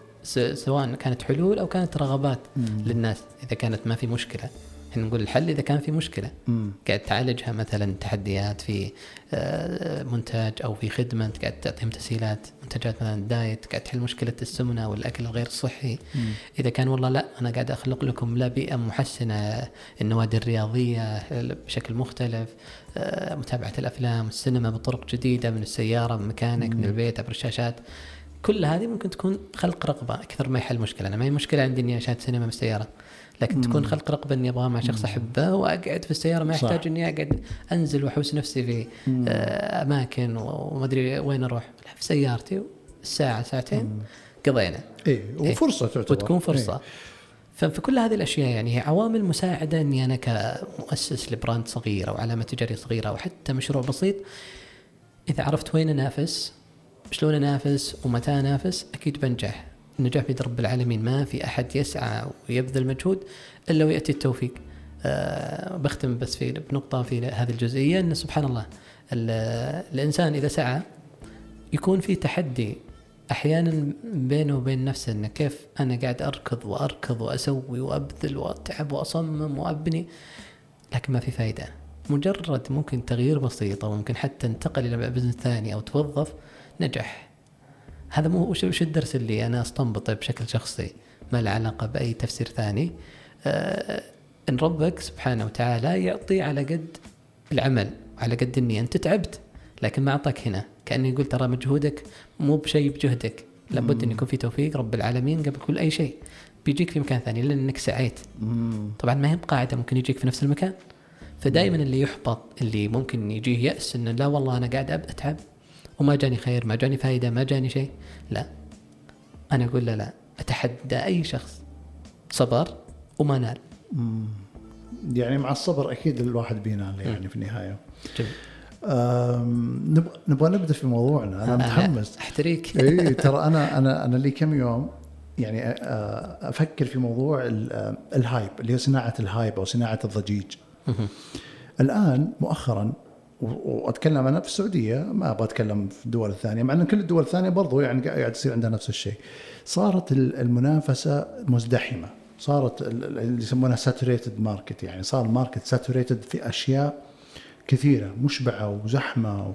Speaker 2: سواء كانت حلول أو كانت رغبات للناس إذا كانت ما في مشكلة. إحنا نقول الحل إذا كان في مشكلة.
Speaker 1: مم.
Speaker 2: قاعد تعالجها مثلا تحديات في آه، منتج أو في خدمة انت قاعد تعطيهم تسهيلات منتجات مثلا دايت قاعد تحل مشكلة السمنة والأكل الغير صحي. إذا كان والله لا أنا قاعد أخلق لكم لا بيئة محسنة النوادي الرياضية بشكل مختلف آه، متابعة الأفلام السينما بطرق جديدة من السيارة من مكانك من البيت عبر الشاشات. كل هذه ممكن تكون خلق رغبة أكثر ما يحل مشكلة. أنا ما هي مشكلة عندي إني أشاهد سينما بالسيارة. لكن تكون خلق رغبه إني أبغى مع شخص أحبه وأقعد في السيارة ما. يحتاج إني أقعد أنزل وأحوس نفسي في آه، أماكن وما أدري وين أروح. لا، في سيارتي ساعة ساعتين قضينا.
Speaker 1: إيه وفرصة تعتبر.
Speaker 2: وتكون فرصة.
Speaker 1: إيه.
Speaker 2: ففي كل هذه الأشياء يعني هي عوامل مساعدة إني أنا كمؤسس لبراند صغير أو علامة تجاريه صغيرة أو حتى مشروع بسيط. إذا عرفت وين أنافس شلون أنافس ومتى أنافس أكيد بنجح. النجاح بيد رب العالمين. ما في أحد يسعى ويبذل مجهود إلا ويأتي التوفيق. أه بختم بس في بنقطة في هذه الجزئية إن سبحان الله ال- الإنسان إذا سعى يكون في تحدي أحيانا بينه وبين نفسه إنه كيف أنا قاعد أركض وأركض وأسوي وأبذل وأتعب وأصمم وأبني لكن ما في فائده مجرد ممكن تغيير بسيط أو ممكن حتى انتقل إلى بزنس ثاني أو توظف نجح. هذا مو وش الدرس اللي أنا أستنبطه بشكل شخصي؟ ما له علاقة بأي تفسير ثاني. آه إن ربك سبحانه وتعالى يعطي على قد العمل على قد إني أنت تعبت لكن ما أعطاك هنا. كانه يقول ترى مجهودك مو بشيء بجهدك. لابد إن يكون في توفيق رب العالمين قبل كل أي شيء. بيجيك في مكان ثاني لأنك سعيت. طبعا ما هي بقاعدة ممكن يجيك في نفس المكان. فدائما اللي يحبط اللي ممكن يجيه يأس إنه لا والله أنا قاعد أتعب. وما جاني خير ما جاني فائده ما جاني شيء. لا. أنا أقول له لا. أتحدى أي شخص صبر وما نال.
Speaker 1: يعني مع الصبر أكيد الواحد بينال يعني في النهاية.
Speaker 2: جميل.
Speaker 1: نبغى نبدأ في موضوعنا. أنا متحمس.
Speaker 2: أحتريك.
Speaker 1: إي ترى أنا أنا أنا لي كم يوم يعني آه، أفكر في موضوع ال- آه، ال hype اللي هي صناعة ال hype أو صناعة الضجيج. الآن مؤخرا وأتكلم أنا في السعودية ما أبغى أتكلم في الدول الثانية مع إن كل الدول الثانية برضو يعني قاعد يصير عندها نفس الشيء. صارت ال- المنافسة مزدحمة. صارت ال- ال- اللي يسمونها saturated market يعني صار ال market saturated في أشياء كثيرة مشبعة وزحمة و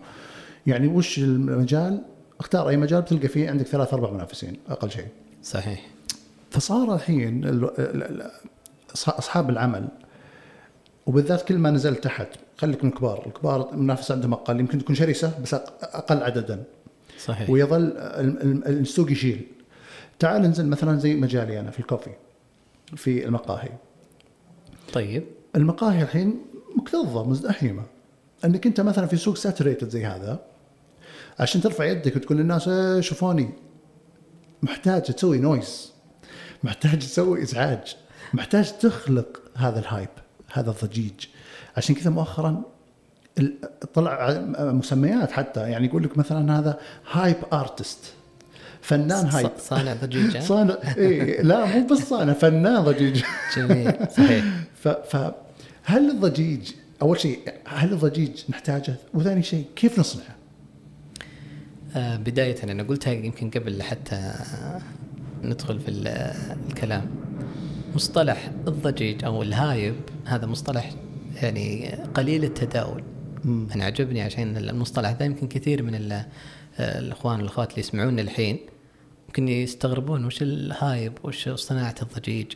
Speaker 1: يعني وش المجال؟ اختار أي مجال بتلقى فيه عندك ثلاث أربع منافسين أقل شيء.
Speaker 2: صحيح.
Speaker 1: فصار الحين أصحاب العمل وبالذات كل ما نزلت تحت خليك من الكبار، الكبار المنافسه عندهم أقل يمكن تكون شرسة بس أقل عددا.
Speaker 2: صحيح.
Speaker 1: ويظل ال- ال- السوق يشيل. تعال ننزل مثلا زي مجالي أنا في الكوفي في المقاهي.
Speaker 2: طيب.
Speaker 1: المقاهي الحين مكتظة مزدحمة. أنك أنت مثلا في سوق ساتوريتد زي هذا عشان ترفع يدك وتقول للناس إيه شوفوني. محتاج تسوي noise محتاج تسوي إزعاج محتاج تخلق هذا ال hype هذا الضجيج عشان كذا مؤخرا طلع مسميات حتى يعني يقول لك مثلا هذا hype artist فنان
Speaker 2: hype صانع ضجيج؟
Speaker 1: صانع إيه لا مو بس صانع فنان ضجيج
Speaker 2: جميل صحيح
Speaker 1: ف ف هل الضجيج أول شيء هل الضجيج نحتاجه؟ وثاني شيء كيف نصنعه؟
Speaker 2: آه، بداية أنا قلتها يمكن قبل حتى ندخل في ال- الكلام مصطلح الضجيج أو ال hype هذا مصطلح يعني قليل التداول. أنا عجبني عشان المصطلح ذا يمكن كثير من ال- الإخوان والأخوات اللي يسمعونا الحين يمكن يستغربون وش ال hype وش صناعة الضجيج.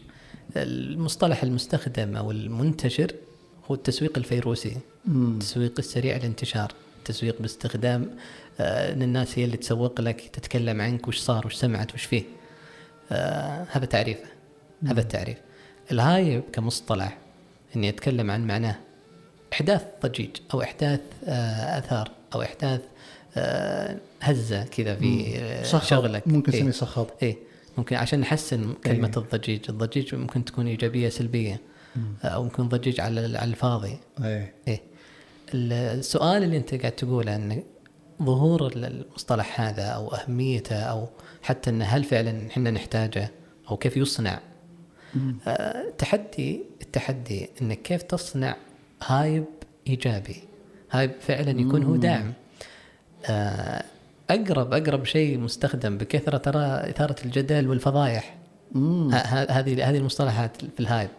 Speaker 2: المصطلح المستخدم أو المنتشر هو التسويق الفيروسي. التسويق السريع الانتشار التسويق باستخدام آه، إن الناس هي اللي تسوق لك تتكلم عنك وش صار وش سمعت وش فيه. آه هذا تعريفه. هذا التعريف. الهايب كمصطلح إني أتكلم عن معناه إحداث ضجيج أو إحداث آه آثار أو إحداث آه هزة كذا في آه، شغلك.
Speaker 1: ممكن
Speaker 2: إيه.
Speaker 1: نسميه صخب.
Speaker 2: إيه. ممكن عشان نحسن كلمة
Speaker 1: إيه.
Speaker 2: الضجيج، الضجيج ممكن تكون إيجابية سلبية. أو ممكن ضجيج على على الفاضي.
Speaker 1: إيه.
Speaker 2: إيه. السؤال اللي أنت قاعد تقوله إن ظهور المصطلح هذا أو أهميته أو حتى انه هل فعلا إحنا نحتاجه أو كيف يصنع؟ آه، التحدي التحدي انك كيف تصنع هايب إيجابي. هايب فعلا يكون هو داعم. آه، أقرب أقرب شيء مستخدم بكثرة ترى إثارة الجدل والفضايح. هذه هذه المصطلحات في ال hype.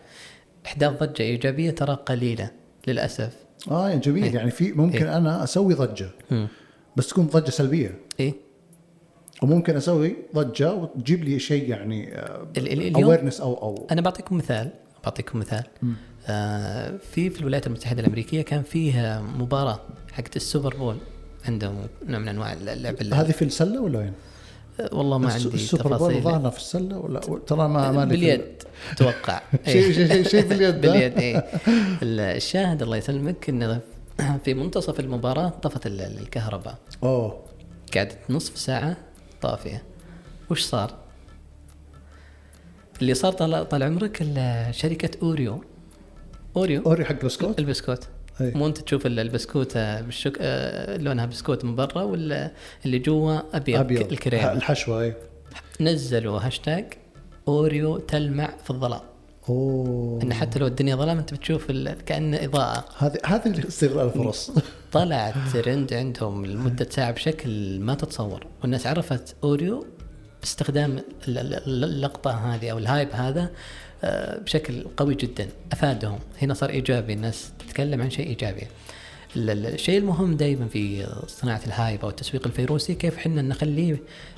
Speaker 2: احداث ضجه إيجابية ترى قليلة
Speaker 1: للأسف. آه جميل. يعني في ممكن أنا أسوي ضجة.
Speaker 2: مم.
Speaker 1: بس تكون ضجة سلبية.
Speaker 2: إيه.
Speaker 1: وممكن أسوي ضجة وتجيب لي شيء يعني awareness أو أو
Speaker 2: أنا بعطيكم مثال بعطيكم مثال. آه في في الولايات المتحدة الأمريكية كان فيه مباراة حقت ال Super Bowl عندهم نوع من أنواع اللعب ال-
Speaker 1: هذه في السلة ولا وين؟
Speaker 2: آه، والله ما عندي
Speaker 1: ال Super
Speaker 2: Bowl
Speaker 1: ظهرنا في السلة ولا ترى ما ما
Speaker 2: باليد أتوقع
Speaker 1: شيء شيء شيء شيء باليد؟
Speaker 2: باليد ال- الشاهد الله يسلمك إنه في منتصف المباراة طفت ال- الكهرباء.
Speaker 1: أوه.
Speaker 2: قعدت نصف ساعة طافية. وش صار؟ اللي صار طال, طال عمرك ال- شركة أوريو. أوريو؟
Speaker 1: أوريو حق البسكوت؟
Speaker 2: البسكوت.
Speaker 1: أي.
Speaker 2: مو أنت تشوف ال- البسكوت بالشك... لونها بسكوت من برا ولا اللي جوا
Speaker 1: أبيض,
Speaker 2: أبيض. الكريم.
Speaker 1: الحشوة أي.
Speaker 2: نزلوا هاشتاج أوريو تلمع في الظلام.
Speaker 1: أوه.
Speaker 2: إن حتى لو الدنيا ظلام أنت بتشوف ال... كانه إضاءة.
Speaker 1: هذه هذه استغلال الفرص
Speaker 2: طلعت ترند عندهم لمدة ساعة بشكل ما تتصور. والناس عرفت أوريو باستخدام ال- ال- اللقطة هذه أو ال hype هذا آه، بشكل قوي جدا. أفادهم. هنا صار إيجابي. الناس تتكلم عن شيء ال- الشيء المهم دائما في صناعة الهايب أو التسويق الفيروسي كيف حنا نخليه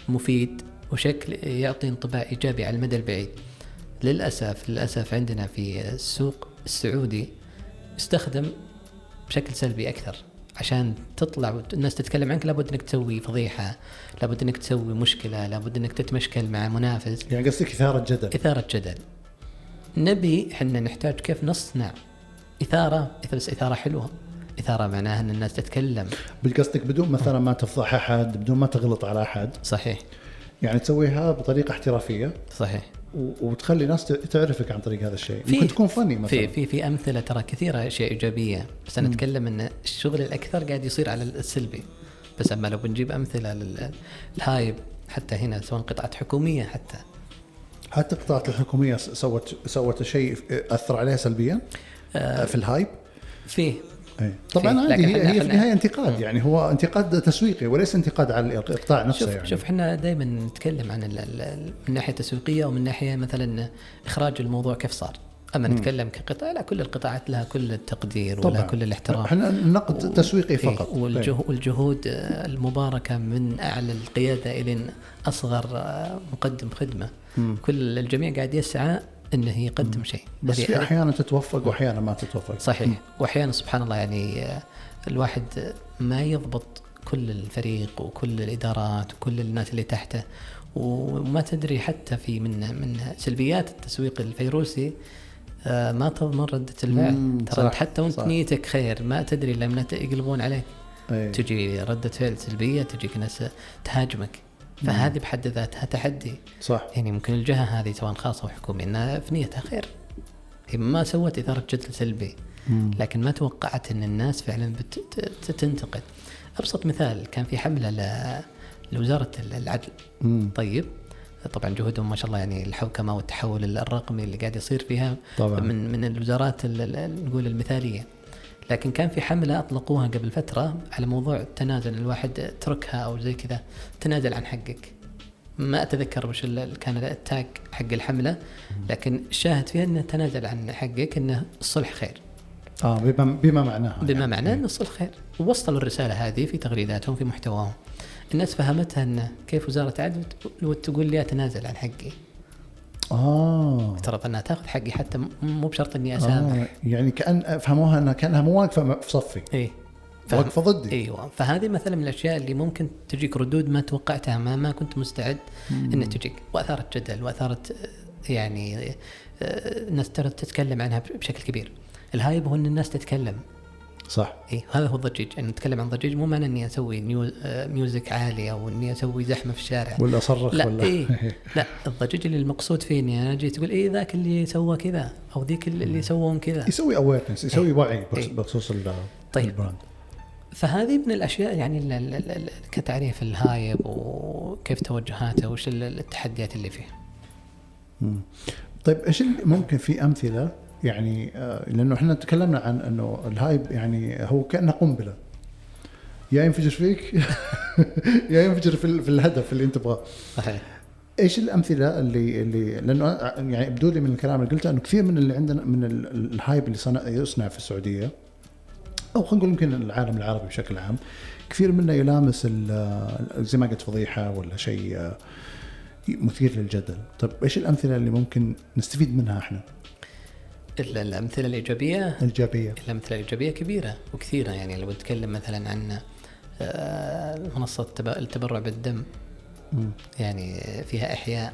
Speaker 2: مفيد وشكل يعطي انطباع إيجابي على المدى البعيد. للأسف للأسف عندنا في السوق السعودي استخدم بشكل سلبي أكثر. عشان تطلع والناس تتكلم عنك لابد إنك تسوي فضيحة لابد إنك تسوي مشكلة لابد إنك تتمشكل مع منافس.
Speaker 1: يعني قصدك إثارة جدل.
Speaker 2: إثارة جدل. نبي إحنا نحتاج كيف نصنع إثارة؟ بس إثارة حلوة. إثارة معناها إن الناس تتكلم.
Speaker 1: بالقصدك بدون مثلا ما تفضح أحد بدون ما تغلط على أحد.
Speaker 2: صحيح.
Speaker 1: يعني تسويها بطريقة احترافية.
Speaker 2: صحيح.
Speaker 1: وتخلي ناس ت- تعرفك عن طريق هذا الشيء. ممكن تكون فني مثلا.
Speaker 2: في في في أمثلة ترى كثيرة أشياء إيجابية بس أنا أتكلم إن الشغل الأكثر قاعد يصير على السلبي. بس أما لو بنجيب أمثلة للهايب حتى هنا سواء قطاعات حكومية حتى.
Speaker 1: حتى القطاعات الحكومية سوت سوت شيء أثر عليها سلبيا؟
Speaker 2: آه،
Speaker 1: في ال hype؟
Speaker 2: فيه.
Speaker 1: أي. طبعا. عادي
Speaker 2: لكن
Speaker 1: هي, هي في النهاية انتقاد يعني هو انتقاد تسويقي وليس انتقاد على القطاع نفسه
Speaker 2: شوف
Speaker 1: يعني.
Speaker 2: شوف إحنا دائما نتكلم عن من ناحية تسويقية ومن ناحية مثلا إخراج الموضوع كيف صار. أما نتكلم كقطاع لا كل القطاعات لها كل التقدير ولها كل الاحترام.
Speaker 1: إحنا النقد تسويقي
Speaker 2: إيه،
Speaker 1: فقط.
Speaker 2: والجهود, والجهود المباركة من أعلى القيادة إلى أصغر آه، مقدم خدمة. كل الجميع قاعد يسعى أنه يقدم شيء.
Speaker 1: بس في أحيانا تتوفق واحيانا ما تتوفق.
Speaker 2: صحيح. واحيانا سبحان الله يعني آه، الواحد ما يضبط كل الفريق وكل الإدارات وكل الناس اللي تحته. وما تدري حتى في من من سلبيات التسويق الفيروسي آه، ما تضمن رده الفعل. ترى حتى
Speaker 1: وأنت.
Speaker 2: نيتك خير ما تدري لما يقلبون عليك.
Speaker 1: أي.
Speaker 2: تجي ردة فعل سلبية تجيك ناس تهاجمك. فهذه بحد ذاتها تحدي.
Speaker 1: صح.
Speaker 2: يعني ممكن الجهة هذه سواء خاصة أو حكومية أنها في نيتها خير. هي ما سوت إثارة جدل سلبي. لكن ما توقعت أن الناس فعلا بتنتقد أبسط مثال كان في حملة ل- لوزارة العدل.
Speaker 1: مم.
Speaker 2: طيب. طبعا جهودهم ما شاء الله يعني الحوكمة والتحول الرقمي اللي قاعد يصير فيها
Speaker 1: طبعاً.
Speaker 2: من من الوزارات ال- ال- نقول المثالية. لكن كان في حملة أطلقوها قبل فترة على موضوع التنازل الواحد تركها أو زي كذا. تنازل عن حقك. ما أتذكر وش كان التاج حق الحملة لكن الشاهد فيها أنه تنازل عن حقك أنه الصلح خير.
Speaker 1: آه بما بما معناها
Speaker 2: بما
Speaker 1: يعني.
Speaker 2: معناه أن الصلح خير. ووصلوا الرسالة هذه في تغريداتهم في محتواهم. الناس فهمتها أن كيف وزارة عدل تقول- لي أتنازل عن حقي.
Speaker 1: آه.
Speaker 2: افترض أنها تاخذ حقي حتى مو بشرط أني أسامح.
Speaker 1: آه يعني كأن فهموها إنها كأنها مو واقفة في صفي.
Speaker 2: فهم-
Speaker 1: واقفة ضدي.
Speaker 2: أيوه فهذه مثلا من الأشياء اللي ممكن تجيك ردود ما توقعتها ما ما كنت مستعد إنها تجيك. واثارت جدل واثارت آه، يعني آه، الناس ترى تتكلم عنها بشكل كبير. ال hype هو إن الناس تتكلم.
Speaker 1: صح
Speaker 2: إي هذا هو الضجيج يعني نتكلم عن ضجيج مو معنى إني أسوي new آه، music عالي أو إني أسوي زحمة في الشارع
Speaker 1: ولا أصرخ
Speaker 2: لا
Speaker 1: ولا
Speaker 2: إيه لا الضجيج اللي المقصود فيه إني أنا جيت تقول إيه ذاك اللي سوى كذا أو ذيك اللي سوون كذا
Speaker 1: يسوي awareness يسوي وعي
Speaker 2: إيه.
Speaker 1: بخصوص ال-
Speaker 2: طيب.
Speaker 1: ال brand
Speaker 2: فهذه من الأشياء يعني كتعريف ال hype وكيف توجهاته وش ال- التحديات اللي فيه.
Speaker 1: مم. طيب إيش ممكن في أمثلة يعني آه لأنه إحنا تكلمنا عن إنه ال hype يعني هو كأنه قنبلة. يا ينفجر فيك يا ينفجر في, في الهدف اللي أنت تبغاه.
Speaker 2: صحيح.
Speaker 1: إيش الأمثلة اللي اللي لأنه يعني يبدو لي من الكلام اللي قلته إنه كثير من اللي عندنا من ال- الهايب اللي صنع يصنع في السعودية أو خلينا نقول يمكن العالم العربي بشكل عام كثير منه يلامس ال- زي ما قلت فضيحة ولا شيء آه، مثير للجدل. طيب إيش الأمثلة اللي ممكن نستفيد منها
Speaker 2: إحنا؟ الأمثلة الإيجابية
Speaker 1: ايجابيه
Speaker 2: الأمثلة الإيجابية كبيرة وكثيرة يعني لو نتكلم مثلا عن آه، منصة تب- التبرع بالدم. يعني فيها إحياء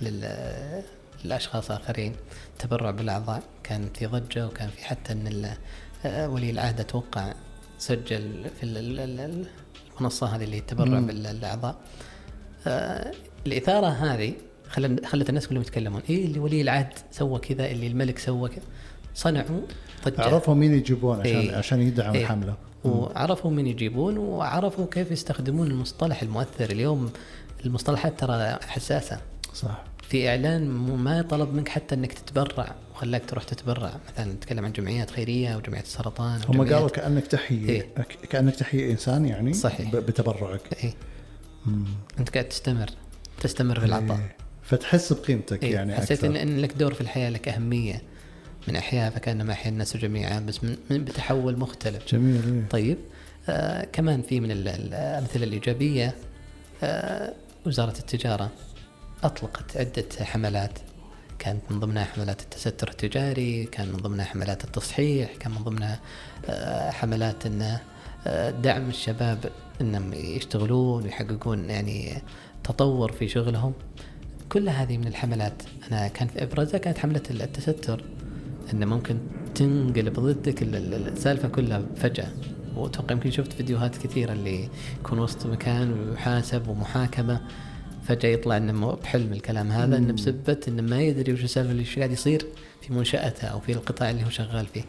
Speaker 2: لل- للأشخاص آخرين تبرع بالأعضاء كان في ضجة وكان في حتى إن آه، ولي العهد أتوقع سجل في ال- ال- ال- المنصة هذه اللي التبرع
Speaker 1: مم.
Speaker 2: بالأعضاء آه، الإثارة هذه خلت خلت الناس كلهم يتكلمون. إيه اللي ولي العهد سوى كذا؟ اللي الملك سوى كذا. صنعوا ضجة.
Speaker 1: عرفوا مين يجيبون عشان
Speaker 2: إيه.
Speaker 1: عشان يدعم
Speaker 2: إيه.
Speaker 1: الحملة.
Speaker 2: وعرفوا من يجيبون وعرفوا كيف يستخدمون المصطلح المؤثر. اليوم المصطلحات ترى حساسة.
Speaker 1: صح.
Speaker 2: في إعلان ما طلب منك حتى إنك تتبرع وخلاك تروح تتبرع. مثلا نتكلم عن جمعيات خيرية أو جمعيه السرطان
Speaker 1: هم قالوا كأنك تحيي
Speaker 2: إيه.
Speaker 1: كأنك تحيي إنسان يعني
Speaker 2: صحيح.
Speaker 1: بتبرعك.
Speaker 2: إيه. أنت قاعد تستمر تستمر في العطاء
Speaker 1: إيه. فتحس بقيمتك
Speaker 2: إيه.
Speaker 1: يعني
Speaker 2: حسيت
Speaker 1: أكثر
Speaker 2: ان لك دور في الحياة لك أهمية من أحياء فكأنما احيا الناس جميعا بس من, بتحول مختلف
Speaker 1: جميل إيه.
Speaker 2: طيب آه كمان في من ال- الأمثلة الإيجابية آه وزارة التجارة أطلقت عدة حملات كانت من ضمنها حملات التستر التجاري كان من ضمنها حملات التصحيح كان من ضمنها آه حملات إن آه دعم الشباب إنهم يشتغلون ويحققون يعني تطور في شغلهم كل هذه من الحملات. أنا كان في ابرزها كانت حملة التستر انه ممكن تنقلب ضدك ال- ال- السالفة كلها فجأة. وأتوقع يمكن شفت فيديوهات كثيرة اللي يكون وسط مكان ويحاسب ومحاكمة. فجأة يطلع إنه مو بحلم الكلام هذا إنه بسبه إنه ما يدري وش السالفة اللي قاعد يصير في منشأته أو في القطاع اللي هو شغال فيه.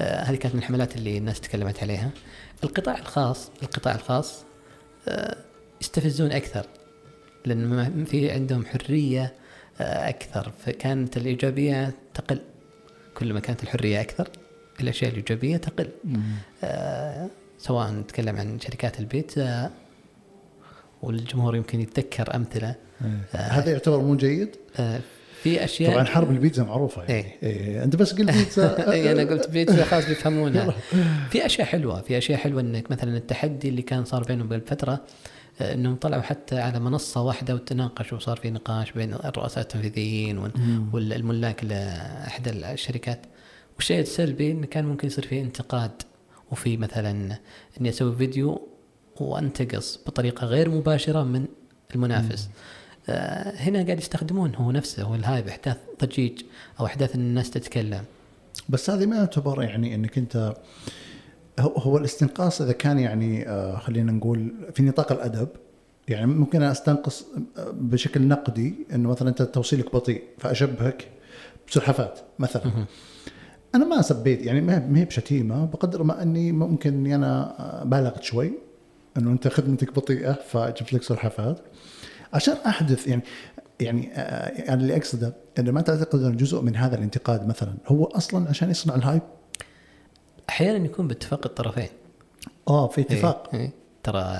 Speaker 2: آه هذه كانت من الحملات اللي الناس تكلمت عليها. القطاع الخاص القطاع الخاص آه يستفزون أكثر. لأن ما- في عندهم حرية آه، أكثر. فكانت الإيجابية تقل. كل ما كانت الحرية أكثر الأشياء الإيجابية تقل. آه، سواء نتكلم عن شركات البيتزا والجمهور يمكن يتذكر أمثلة.
Speaker 1: إيه. هذا يعتبر مو جيد؟
Speaker 2: آه، في أشياء
Speaker 1: طبعا حرب البيتزا معروفة يعني.
Speaker 2: إيه.
Speaker 1: إيه. أنت بس قلت بيتزا.
Speaker 2: اي أنا قلت بيتزا خلاص بيفهمونها. في أشياء حلوة. في أشياء حلوة إنك مثلا التحدي اللي كان صار بينهم بالفترة آه، إنهم طلعوا حتى على منصة واحدة وتناقشوا وصار في نقاش بين الرؤساء التنفيذيين وال- والملاك لاحدى الشركات. والشيء السلبي انه كان ممكن يصير فيه انتقاد وفي مثلا إني أسوي فيديو وأنتقص بطريقة غير مباشرة من المنافس. آه، هنا قاعد يستخدمون هو نفسه هو الهايب أحداث ضجيج أو أحداث ان الناس تتكلم.
Speaker 1: بس هذه ما يعتبر يعني إنك أنت هو, هو الاستنقاص إذا كان يعني آه خلينا نقول في نطاق الأدب يعني ممكن أنا أستنقص آه، بشكل نقدي إنه مثلا أنت توصيلك بطيء فأشبهك بسلحفات مثلا. أنا ما سبيت يعني ما هي بشتيمة بقدر ما أني ممكن إني أنا آه، بالغت شوي إنه أنت خدمتك بطيئة فجبت لك سلحفات عشان أحدث يعني يعني آه، يعني اللي أقصده إنه ما تعتقد إنه جزء من هذا الانتقاد مثلا هو أصلا عشان يصنع الهايب
Speaker 2: أحيانا يكون باتفاق الطرفين.
Speaker 1: آه في اتفاق.
Speaker 2: إيه. إيه. ترى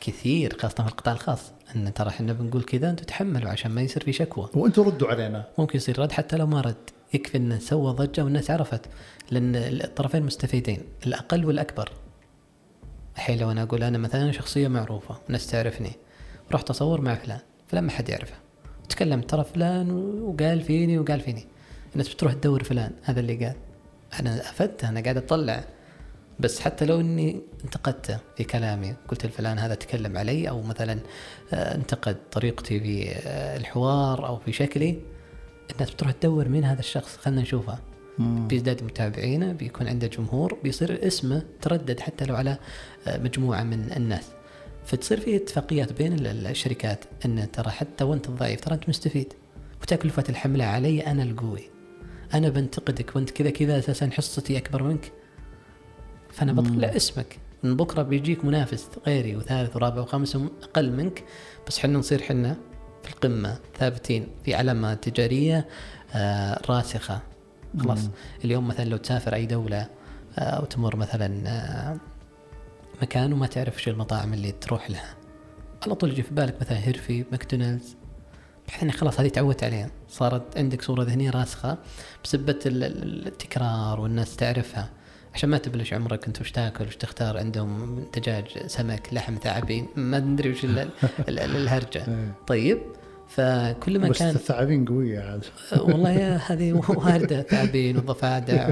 Speaker 2: كثير خاصة في القطاع الخاص إن ترى إحنا بنقول كذا أنتم تحملوا عشان ما يصير في شكوى.
Speaker 1: وأنتم ردوا علينا.
Speaker 2: ممكن يصير رد حتى لو ما رد. يكفي انه سوى ضجة والناس عرفت لأن الطرفين مستفيدين الأقل والأكبر. الحين لو أنا أقول أنا مثلا شخصية معروفة الناس تعرفني رحت أصور مع فلان فلان ما حد يعرفه. تكلم ترى فلان وقال فيني وقال فيني. الناس بتروح تدور فلان هذا اللي قال. أنا افدته أنا قاعد أطلع. بس حتى لو إني انتقدته في كلامي قلت لفلان هذا تكلم علي أو مثلا آه، انتقد طريقتي في آه، الحوار أو في شكلي الناس بتروح تدور مين هذا الشخص. خلنا نشوفه. بيزداد متابعينه بيكون عنده جمهور بيصير اسمه تردد حتى لو على آه، مجموعة من الناس. فتصير في اتفاقيات بين ال- ال- الشركات إن ترى حتى وأنت الضعيف ترى أنت مستفيد. وتكلفه الحملة علي أنا القوي. أنا بنتقدك وأنت كذا كذا أساسا حصتي أكبر منك. فأنا بطلع اسمك. من بكرة بيجيك منافس غيري وثالث ورابع وخامس أقل منك. بس حنا نصير حنا في القمة ثابتين في علامة تجارية آه راسخة. خلاص. اليوم مثلا لو تسافر أي دولة آه أو تمر مثلا آه مكان وما تعرف إيش المطاعم اللي تروح لها. على طول يجي في بالك مثلا هيرفي ماكدونالدز. بحيث خلاص هذه تعودت عليها. صارت عندك صورة ذهنية راسخة بسبة ال- ال- التكرار والناس تعرفها. عشان ما تبلش عمرك انت وش تاكل وش تختار عندهم دجاج سمك لحم ثعابين ما ندري وش ال- ال- ال- الهرجة. طيب فكل ما
Speaker 1: بس
Speaker 2: كان
Speaker 1: الثعابين قوية عاد.
Speaker 2: والله يا هذه واردة. ثعابين وضفادع.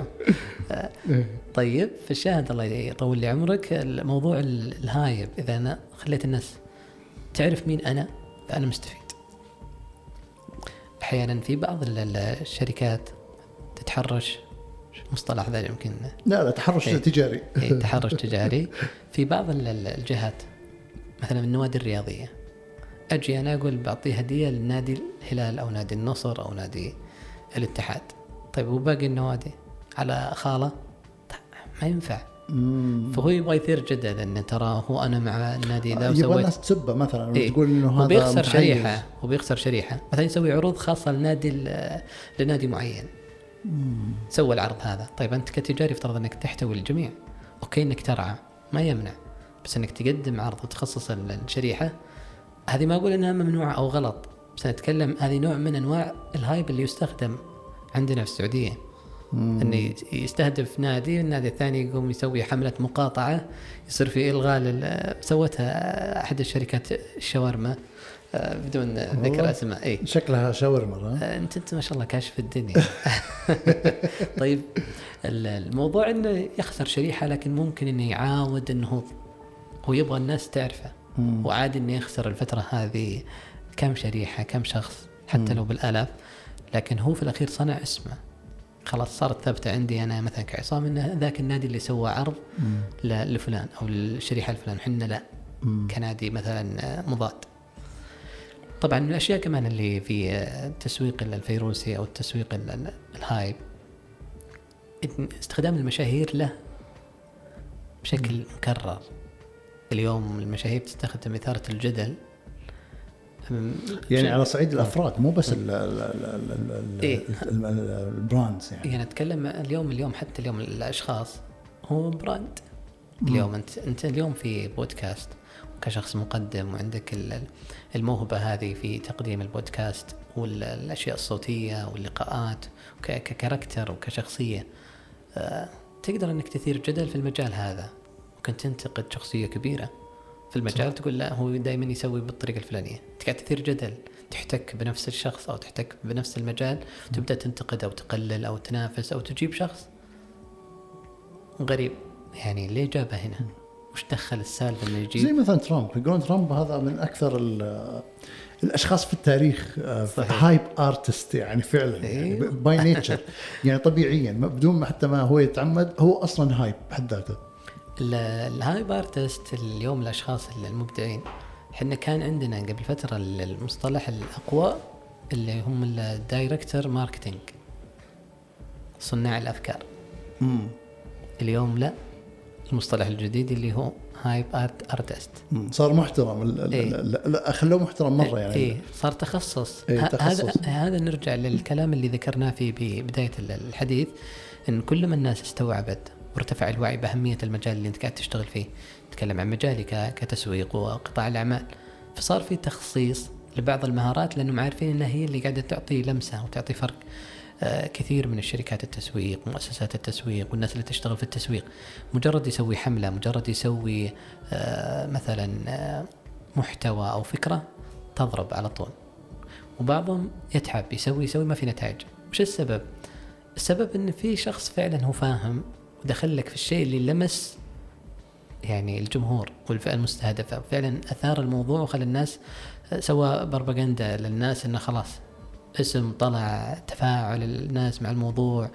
Speaker 2: طيب فالشاهد الله يطول لي عمرك. الموضوع ال- ال hype إذا أنا خليت الناس تعرف مين أنا فأنا مستفيد. أحيانا في بعض ال- ال- الشركات تتحرش. مصطلح ذا يمكن؟
Speaker 1: لا لا تحرش
Speaker 2: إيه.
Speaker 1: تجاري.
Speaker 2: إيه، تحرش تجاري. في بعض ال- ال- الجهات مثلا النوادي الرياضية. أجي أنا أقول بعطيه هدية لنادي الهلال أو نادي النصر أو نادي الاتحاد. طيب وباقي النوادي؟ على خالة؟ طيب ما ينفع.
Speaker 1: مم.
Speaker 2: فهو يبغى يثير جدل ان ترى هو أنا مع النادي ذا
Speaker 1: يبغى
Speaker 2: وسويت
Speaker 1: الناس تسبه مثلا
Speaker 2: إيه.
Speaker 1: وتقول إنه هذا
Speaker 2: وبيخسر
Speaker 1: متحيز.
Speaker 2: شريحة وبيخسر شريحة. مثلا يسوي عروض خاصة لنادي لنادي معين. سوى العرض هذا. طيب أنت كتجاري افترض إنك تحتوي الجميع. okay إنك ترعى. ما يمنع. بس إنك تقدم عرض وتخصص ال- الشريحة. هذه ما أقول إنها ممنوعة أو غلط. بس أنا أتكلم هذه نوع من أنواع ال hype اللي يستخدم عندنا في السعودية. انه يستهدف نادي النادي الثاني يقوم يسوي حملة مقاطعة يصير في إلغاء سوتها أحد الشركات الشاورما آه، بدون ذكر. أسماء إي.
Speaker 1: شكلها شاورما؟
Speaker 2: آه، أنت أنت ما شاء الله كاشف الدنيا. طيب ال- الموضوع إنه يخسر شريحة لكن ممكن إنه يعاود إنه هو يبغى الناس تعرفه.
Speaker 1: مم.
Speaker 2: وعادي إنه يخسر الفترة هذه كم شريحة كم شخص حتى لو بالآلاف. لكن هو في الأخير صنع اسمه. خلاص صارت ثابتة عندي أنا مثلا كعصام انه ذاك النادي اللي سوى عرض لفلان أو الشريحه الفلان. حنا لا.
Speaker 1: مم.
Speaker 2: كنادي مثلا مضاد. طبعا من الأشياء كمان اللي في التسويق الفيروسي أو التسويق ال- ال- الهايب. استخدام المشاهير له بشكل مكرر. اليوم المشاهير تستخدم إثارة الجدل
Speaker 1: يعني على صعيد الأفراد مو بس ال ال ال ال.
Speaker 2: ال-
Speaker 1: ال- ال brands يعني.
Speaker 2: يعني أتكلم اليوم اليوم حتى اليوم الأشخاص هو brand. اليوم أنت أنت اليوم في بودكاست كشخص مقدم وعندك ال- الموهبة هذه في تقديم البودكاست والأشياء الصوتية واللقاءات ك character وكشخصية. آه، تقدر إنك تثير جدل في المجال هذا. ممكن تنتقد شخصية كبيرة. في المجال تقول لا هو دائما يسوي بالطريقة الفلانية. انت قاعد تثير جدل تحتك بنفس الشخص أو تحتك بنفس المجال تبدأ تنتقد أو تقلل أو تنافس أو تجيب شخص غريب. يعني ليه جابه هنا؟ وش دخل السالفة إنه
Speaker 1: زي
Speaker 2: يجيب
Speaker 1: مثلا ترامب. يقولون ترامب هذا من أكثر ال- الأشخاص في التاريخ
Speaker 2: صحيح.
Speaker 1: hype artist يعني فعلا يعني. by nature يعني طبيعيا بدون حتى ما هو يتعمد هو أصلا hype بحد ذاته.
Speaker 2: ال hype artist اليوم الأشخاص المبدعين إحنا كان عندنا قبل فترة المصطلح الأقوى اللي هم ال director marketing صناع الأفكار
Speaker 1: مم.
Speaker 2: اليوم لا المصطلح الجديد اللي هو hype art
Speaker 1: artist. صار محترم ال-
Speaker 2: إيه.
Speaker 1: لا, خلوه محترم مرة يعني
Speaker 2: إيه صار تخصص
Speaker 1: إيه،.
Speaker 2: هذا هذا نرجع للكلام اللي ذكرناه في بدايه ال- الحديث إن كل ما الناس استوعبت وارتفع الوعي بأهمية المجال اللي انت قاعد تشتغل فيه. تتكلم عن مجالي كتسويق وقطاع الأعمال. فصار في تخصيص لبعض المهارات لأنهم عارفين إنها هي اللي قاعدة تعطي لمسة وتعطي فرق آه، كثير من الشركات التسويق مؤسسات التسويق والناس اللي تشتغل في التسويق. مجرد يسوي حملة مجرد يسوي آه، مثلا آه، محتوى أو فكرة تضرب على طول. وبعضهم يتعب يسوي يسوي ما في نتائج. وش السبب؟ السبب إن في شخص فعلا هو فاهم ودخل لك في الشيء اللي لمس يعني الجمهور والفئة المستهدفة. فعلا أثار الموضوع وخلى الناس سوى بروباغندا للناس إنه خلاص اسم طلع تفاعل الناس مع الموضوع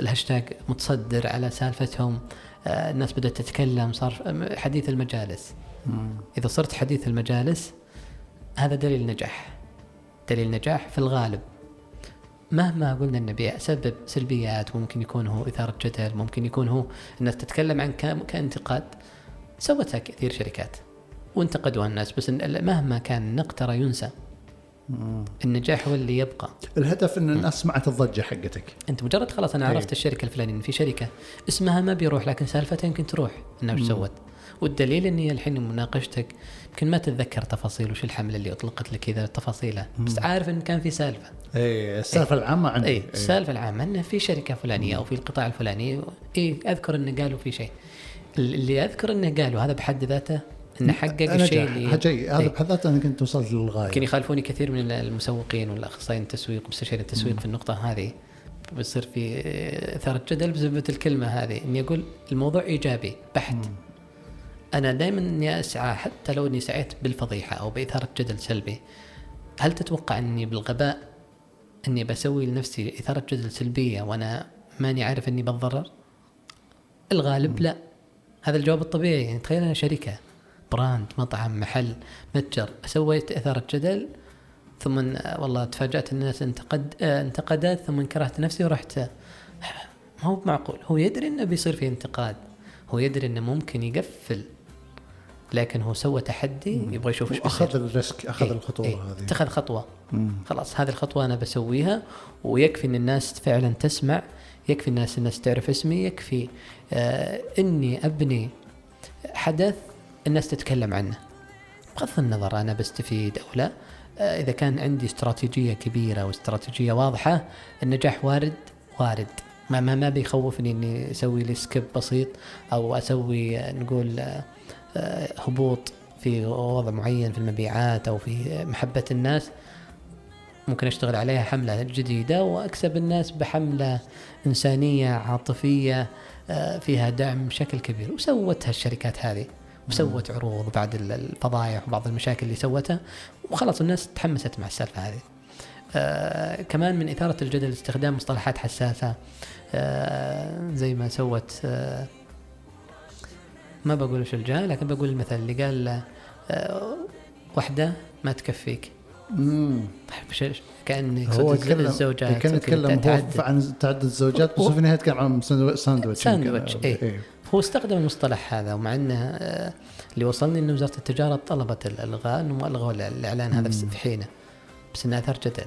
Speaker 2: الهاشتاج متصدر على سالفتهم آه، الناس بدأت تتكلم صار حديث المجالس.
Speaker 1: مم.
Speaker 2: إذا صرت حديث المجالس هذا دليل نجاح. دليل نجاح في الغالب. مهما قلنا انه بيسبب سلبيات ممكن يكون هو إثارة جدل ممكن يكون هو الناس تتكلم عن كانتقاد سوتها كثير شركات وانتقدوها الناس. بس إن مهما كان النقد ترى ينسى
Speaker 1: مم.
Speaker 2: النجاح هو اللي يبقى.
Speaker 1: الهدف إن الناس سمعت الضجة حقتك.
Speaker 2: أنت مجرد خلاص أنا
Speaker 1: أيوة.
Speaker 2: عرفت الشركة الفلانية إن في شركة اسمها ما بيروح لكن سالفتها يمكن تروح. إنها وش سوت؟ والدليل اني الحين مناقشتك يمكن ما تتذكر تفاصيل وش الحملة اللي أطلقت لك كذا تفاصيلها بس عارف إن كان في سالفة.
Speaker 1: اي السالفة العامة عندي.
Speaker 2: اي السالفة العامة انه في شركة فلانية أو في القطاع الفلاني اي أذكر إنه قالوا في شيء. اللي أذكر إنه قالوا هذا بحد ذاته إنه حقق الشيء اللي
Speaker 1: جاي. هذا
Speaker 2: إيه.
Speaker 1: بحد ذاته أنا كنت وصلت للغاية.
Speaker 2: يمكن يخالفوني كثير من المسوقين والأخصائيين التسويق ومستشارين التسويق في النقطة هذه. بيصير في إثارة جدل بسبب الكلمة هذه إني أقول الموضوع إيجابي بحت. أنا دائما إني أسعى حتى لو إني سعيت بالفضيحة أو بإثارة جدل سلبي هل تتوقع إني بالغباء إني بسوي لنفسي إثارة جدل سلبية وأنا ماني عارف إني بتضرر؟ الغالب لا. هذا الجواب الطبيعي. يعني تخيل أنا شركة brand مطعم محل متجر سويت إثارة جدل ثم والله تفاجأت الناس انتقد انتقدت ثم كرهت نفسي ورحت. ما هو معقول؟ هو يدري إنه بيصير في انتقاد. هو يدري إنه ممكن يقفل لكن هو سوى تحدي يبغى يشوف إيش
Speaker 1: اخذ الريسك أخذ
Speaker 2: إيه،
Speaker 1: الخطورة
Speaker 2: إيه،
Speaker 1: هذه.
Speaker 2: اتخذ خطوة.
Speaker 1: مم.
Speaker 2: خلاص هذه الخطوة أنا بسويها ويكفي إن الناس فعلا تسمع يكفي الناس الناس تعرف اسمي يكفي آه إني أبني حدث الناس تتكلم عنه. بغض النظر أنا بستفيد أو لا آه إذا كان عندي استراتيجية كبيرة واستراتيجية واضحة النجاح وارد وارد. ما ما ما بيخوفني إني أسوي لي سكيب بسيط أو أسوي آه، نقول آه، هبوط في وضع معين في المبيعات أو في محبة الناس ممكن أشتغل عليها حملة جديدة وأكسب الناس بحملة إنسانية عاطفية آه، فيها دعم بشكل كبير وسوتها الشركات هذه وسوت عروض بعد ال- الفضايح وبعض المشاكل اللي سوتها وخلاص الناس تحمست مع السالفة هذه. آه كمان من إثارة الجدل استخدام مصطلحات حساسة آه زي ما سوت آه ما بقول وش الجهة لكن بقول المثل اللي قال آه واحدة ما تكفيك.
Speaker 1: مم.
Speaker 2: طيب كأن
Speaker 1: هو يتكلم
Speaker 2: الزوجات
Speaker 1: كان يتكلم هو. عن تعدد الزوجات بس في النهاية يتكلم عن ساندويتش.
Speaker 2: ساندويتش، إيه. هو استخدم المصطلح هذا ومع إنه آه، اللي وصلني ان وزارة التجارة طلبت الالغاء انهم ألغوا الإعلان هذا في حينه. بس إنه اثار جدل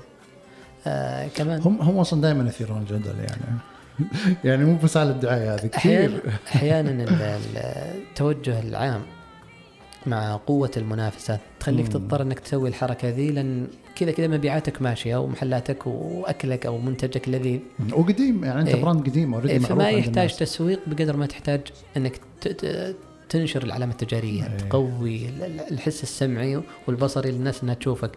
Speaker 1: آه كمان هم هم أصلا دائما يثيرون الجدل يعني. يعني مو بس على الدعاية هذه
Speaker 2: كثير أحيانا التوجه العام مع قوة المنافسة تخليك مم. تضطر إنك تسوي الحركة ذي لأن كذا كذا مبيعاتك ماشية ومحلاتك وأكلك أو منتجك لذيذ
Speaker 1: وقديم يعني أنت إيه brand قديم
Speaker 2: already إيه فما يحتاج تسويق بقدر ما تحتاج إنك تنشر العلامة التجارية إيه. تقوي الحس السمعي والبصري للناس إنها تشوفك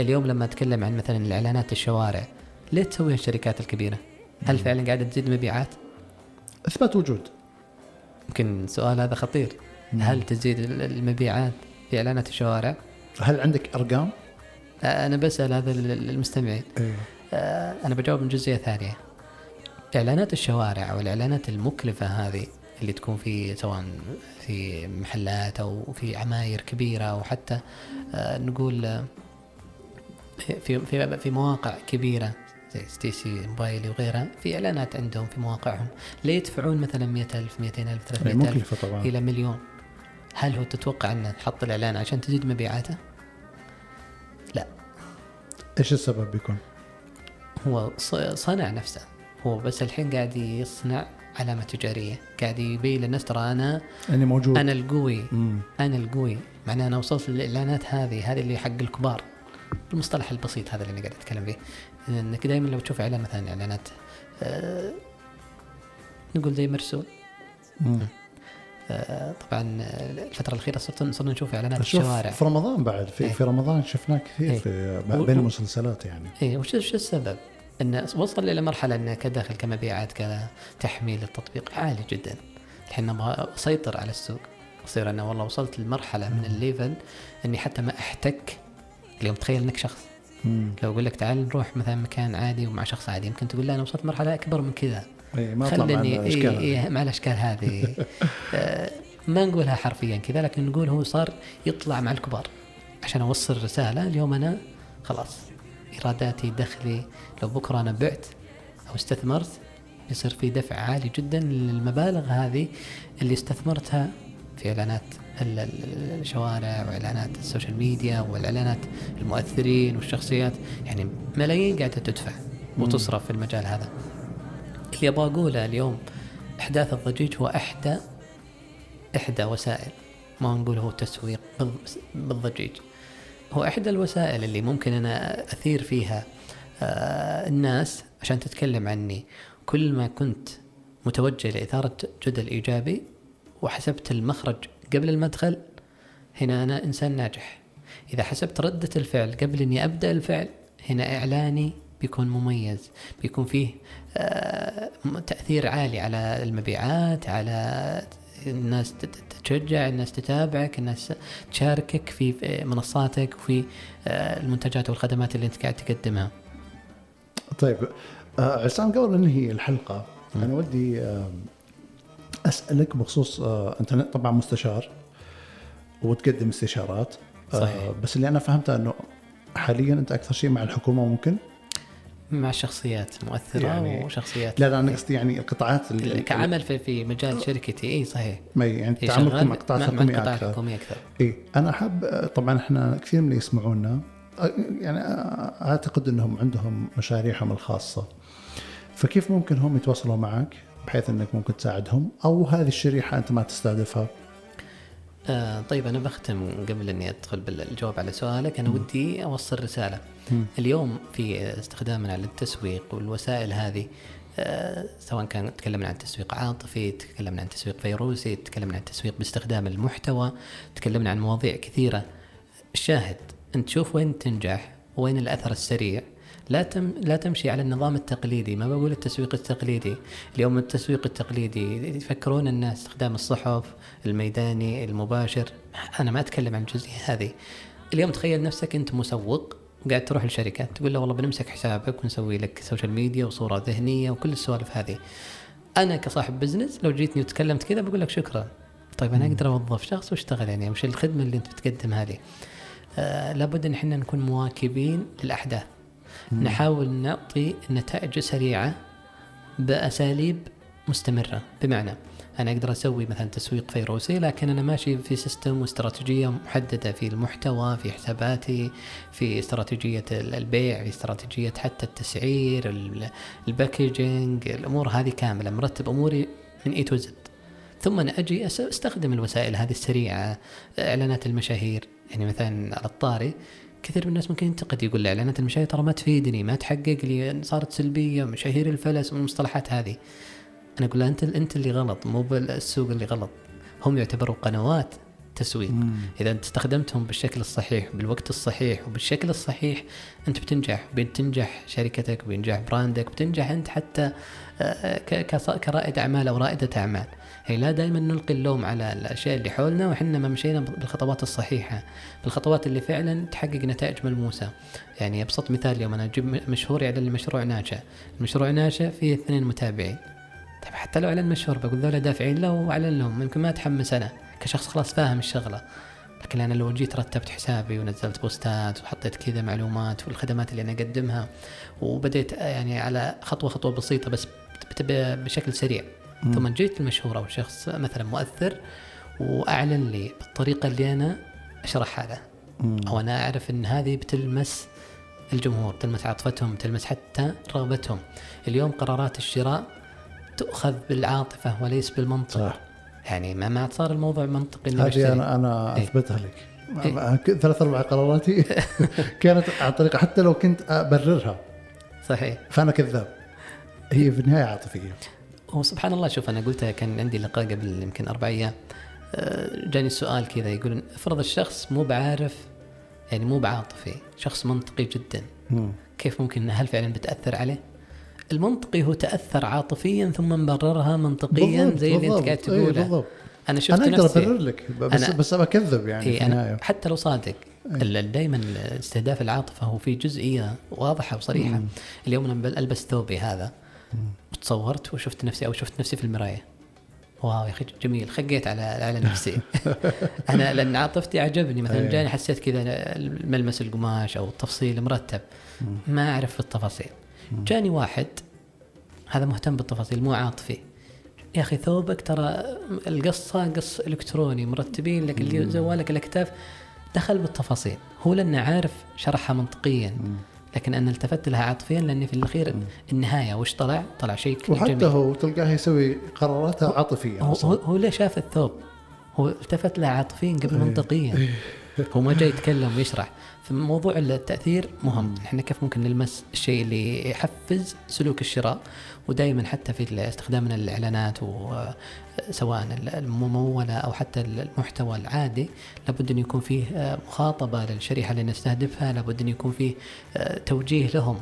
Speaker 2: اليوم لما أتكلم عن مثلا الإعلانات الشوارع ليه تسويها الشركات الكبيرة؟ هل فعلا قاعدة تزيد مبيعات؟
Speaker 1: إثبات وجود
Speaker 2: يمكن سؤال هذا خطير هل تزيد المبيعات في إعلانات الشوارع؟
Speaker 1: هل عندك أرقام؟
Speaker 2: أنا بسأل هذا المستمعين إيه؟ أنا بجاوب من جزئية ثانية إعلانات الشوارع أو الاعلانات المكلفة هذه اللي تكون في سواء في محلات أو في عماير كبيرة أو حتى نقول في في في مواقع كبيرة زي ستيسي موبايلي وغيرها في إعلانات عندهم في مواقعهم. ليه يدفعون مثلا 100000 200000 300000 طبعا. إلى مليون. هل هو تتوقع أنه تحط الإعلان عشان تزيد مبيعاته؟ لا.
Speaker 1: إيش السبب بيكون؟
Speaker 2: هو صنع نفسه. هو بس الحين قاعد يصنع علامة تجارية. قاعد يبين للناس. ترى أنا
Speaker 1: اني موجود.
Speaker 2: أنا القوي. مم. أنا القوي. معناه أنا وصلت للإعلانات هذه هذه اللي حق الكبار. المصطلح البسيط هذا اللي أنا قاعد أتكلم فيه. إنك دائما لو تشوف اعلان مثلا إعلانات آه نقول زي مرسول آه، طبعا الفترة الأخيرة صرت صرنا نشوف إعلانات الشوارع.
Speaker 1: في رمضان بعد في, إيه؟ في رمضان شفناه كثير إيه؟ في بين المسلسلات يعني.
Speaker 2: اي وش وش السبب؟ انه وصل إلى مرحلة انه كداخل كمبيعات كتحميل التطبيق عالي جدا. الحين أبغى أسيطر على السوق. أصير أنا والله وصلت لمرحلة من الليفل إني حتى ما أحتك اليوم. تخيل إنك شخص. مم. لو أقول لك تعال نروح مثلا مكان عادي ومع شخص عادي يمكن تقول لا أنا وصلت مرحلة أكبر من كذا.
Speaker 1: اي ما خلني مع الأشكال
Speaker 2: إيه مع الأشكال هذه. آه ما نقولها حرفيا كذا لكن نقول هو صار يطلع مع الكبار. عشان أوصل رسالة اليوم أنا خلاص ايراداتي دخلي لو بكرة أنا بعت أو استثمرت يصير في دفع عالي جدا للمبالغ هذه اللي استثمرتها في إعلانات الشوارع وإعلانات ال social media والإعلانات المؤثرين والشخصيات يعني ملايين قاعدة تدفع وتصرف في المجال هذا. اللي أبغى أقوله اليوم أحداث الضجيج هو إحدى إحدى وسائل ما نقول هو تسويق بالضجيج. هو إحدى الوسائل اللي ممكن أنا أثير فيها آه الناس عشان تتكلم عني. كل ما كنت متوجه لإثارة جدل إيجابي وحسبت المخرج قبل المدخل هنا أنا إنسان ناجح. إذا حسبت ردة الفعل قبل إني أبدأ الفعل هنا إعلاني بيكون مميز بيكون فيه آه، تأثير عالي على المبيعات على الناس تشجع الناس تتابعك الناس تشاركك في منصاتك وفي آه، المنتجات والخدمات اللي أنت قاعد تقدمها.
Speaker 1: طيب آه، عصام قبل ننهي الحلقة أنا ودي أسألك بخصوص أنت طبعا مستشار وتقدم استشارات صحيح. بس اللي أنا فهمته إنه حاليا أنت أكثر شيء مع الحكومة ممكن؟
Speaker 2: مع شخصيات مؤثرة يعني وشخصيات
Speaker 1: لا لا أنا قصدي يعني القطاعات
Speaker 2: اللي كعمل في في مجال شركتي. إي صحيح.
Speaker 1: ما يعني تعاملكم مع قطاعات
Speaker 2: حكوميه أكثر. أكثر.
Speaker 1: إي أنا حاب طبعا إحنا كثير من اللي يسمعونا يعني أعتقد إنهم عندهم مشاريعهم الخاصة. فكيف ممكن هم يتواصلوا معك؟ بحيث إنك ممكن تساعدهم أو هذه الشريحة أنت ما تستهدفها
Speaker 2: آه طيب أنا بختم قبل إني أدخل بالجواب على سؤالك أنا م. ودي أوصل رسالة م. اليوم في استخدامنا للتسويق والوسائل هذه آه سواء كان تكلمنا عن تسويق عاطفي تكلمنا عن تسويق فيروسي تكلمنا عن تسويق باستخدام المحتوى تكلمنا عن مواضيع كثيرة الشاهد أنت تشوف وين تنجح وين الأثر السريع لا تم لا تمشي على النظام التقليدي. ما بقول التسويق التقليدي. اليوم التسويق التقليدي يفكرون الناس استخدام الصحف الميداني المباشر. أنا ما أتكلم عن الجزئية هذه. اليوم تخيل نفسك أنت مسوق قاعد تروح لشركات تقول له والله بنمسك حسابك ونسوي لك social media وصورة ذهنية وكل السوالف هذه. أنا كصاحب business لو جيتني وتكلمت كذا بقول لك شكرا. طيب أنا أقدر أوظف شخص وأشتغل يعني وش الخدمة اللي أنت بتقدم هذه آه لابد إن إحنا نكون مواكبين للأحداث. مم. نحاول نعطي نتائج سريعة بأساليب مستمرة. بمعنى أنا أقدر أسوي مثلا تسويق فيروسي لكن أنا ماشي في system واستراتيجية محددة في المحتوى في حساباتي في استراتيجية البيع في استراتيجية حتى التسعير ال packaging الأمور هذه كاملة مرتب أموري من A to Z ثم أنا أجي أستخدم الوسائل هذه السريعة إعلانات المشاهير. يعني مثلا على الطاري كثير من الناس ممكن ينتقد يقول لي اعلانات المشاهير ترى ما تفيدني ما تحقق لي صارت سلبية مشاهير الفلس والمصطلحات هذه. أنا أقول أنت أنت اللي غلط مو بالسوق اللي غلط. هم يعتبروا قنوات تسويق. مم. إذا أنت استخدمتهم بالشكل الصحيح بالوقت الصحيح وبالشكل الصحيح أنت بتنجح. بتنجح شركتك بينجح براندك بتنجح أنت حتى آه، كرائد أعمال أو رائدة أعمال. هي لا دائما نلقي اللوم على الأشياء اللي حولنا وحنا ما مشينا بالخطوات الصحيحة بالخطوات اللي فعلا تحقق نتائج ملموسة. يعني أبسط مثال اليوم أنا أجيب مشهور يعلن المشروع ناشئ. المشروع ناشئ فيه اثنين متابعين. طيب حتى لو أعلن مشهور بقول ذولا دافعين له وأعلن لهم يمكن ما اتحمس أنا كشخص خلاص فاهم الشغلة. لكن أنا لو جيت رتبت حسابي ونزلت بوستات وحطيت كذا معلومات والخدمات اللي أنا أقدمها وبديت يعني على خطوة خطوة بسيطة بس بشكل سريع. مم. ثم جيت المشهور أو شخص مثلا مؤثر وأعلن لي بالطريقة اللي أنا اشرحها له أو أنا أعرف إن هذه بتلمس الجمهور تلمس عاطفتهم تلمس حتى رغبتهم. اليوم قرارات الشراء تؤخذ بالعاطفة وليس بالمنطق. صح. يعني ما ما صار الموضوع منطقي
Speaker 1: هذه أنا أنا إيه. أثبتها لك. إيه؟ ثلاث أربع قراراتي كانت عن طريق حتى لو كنت أبررها.
Speaker 2: صحيح.
Speaker 1: فأنا كذاب. هي في النهاية عاطفية.
Speaker 2: هو سبحان الله شوف أنا قلتها كان عندي لقاء قبل يمكن أربع أيام. آه، جاني سؤال كذا يقول أفرض الشخص مو بعارف يعني مو بعاطفي شخص منطقي جدا كيف ممكن هل فعلا بتأثر عليه؟ المنطقي هو تأثر عاطفيا ثم مبررها منطقيا بالضبط زي اللي أنت قاعد تقوله.
Speaker 1: إيه بالضبط. أنا شفت أنا أقدر أبرر لك بس أنا بس بكذب يعني
Speaker 2: إيه أنا حتى لو صادق إيه. دائما استهداف العاطفة هو في جزئية واضحة وصريحة. مم. اليوم أنا ألبس ثوبي هذا. وتصورت وشفت نفسي أو شفت نفسي في المراية. واو يا أخي جميل. خقيت على على نفسي. أنا لأن عاطفتي عجبني مثلا إيه. جاني حسيت كذا ملمس القماش أو التفصيل مرتب. ما أعرف في التفاصيل جاني واحد هذا مهتم بالتفاصيل مو عاطفي. يا أخي ثوبك ترى القصة قص إلكتروني مرتبين لك اللي جوالك الأكتاف. دخل بالتفاصيل. هو لأنه عارف شرحها منطقيا. لكن أنا التفت لها عاطفيا لأني في الأخير النهاية وش طلع؟ طلع شيء
Speaker 1: وحتى جميل. هو تلقاه يسوي قراراته عاطفيه
Speaker 2: هو, هو, هو ليه شاف الثوب؟ هو التفت لها عاطفيا قبل إيه. منطقيا إيه. هو ما جاي يتكلم ويشرح فموضوع التأثير مهم إحنا كيف ممكن نلمس الشيء اللي يحفز سلوك الشراء ودائما حتى في استخدامنا للإعلانات سواء الممولة أو حتى المحتوى العادي لابد أن يكون فيه آه، مخاطبة للشريحة اللي نستهدفها لابد أن يكون فيه آه، توجيه لهم.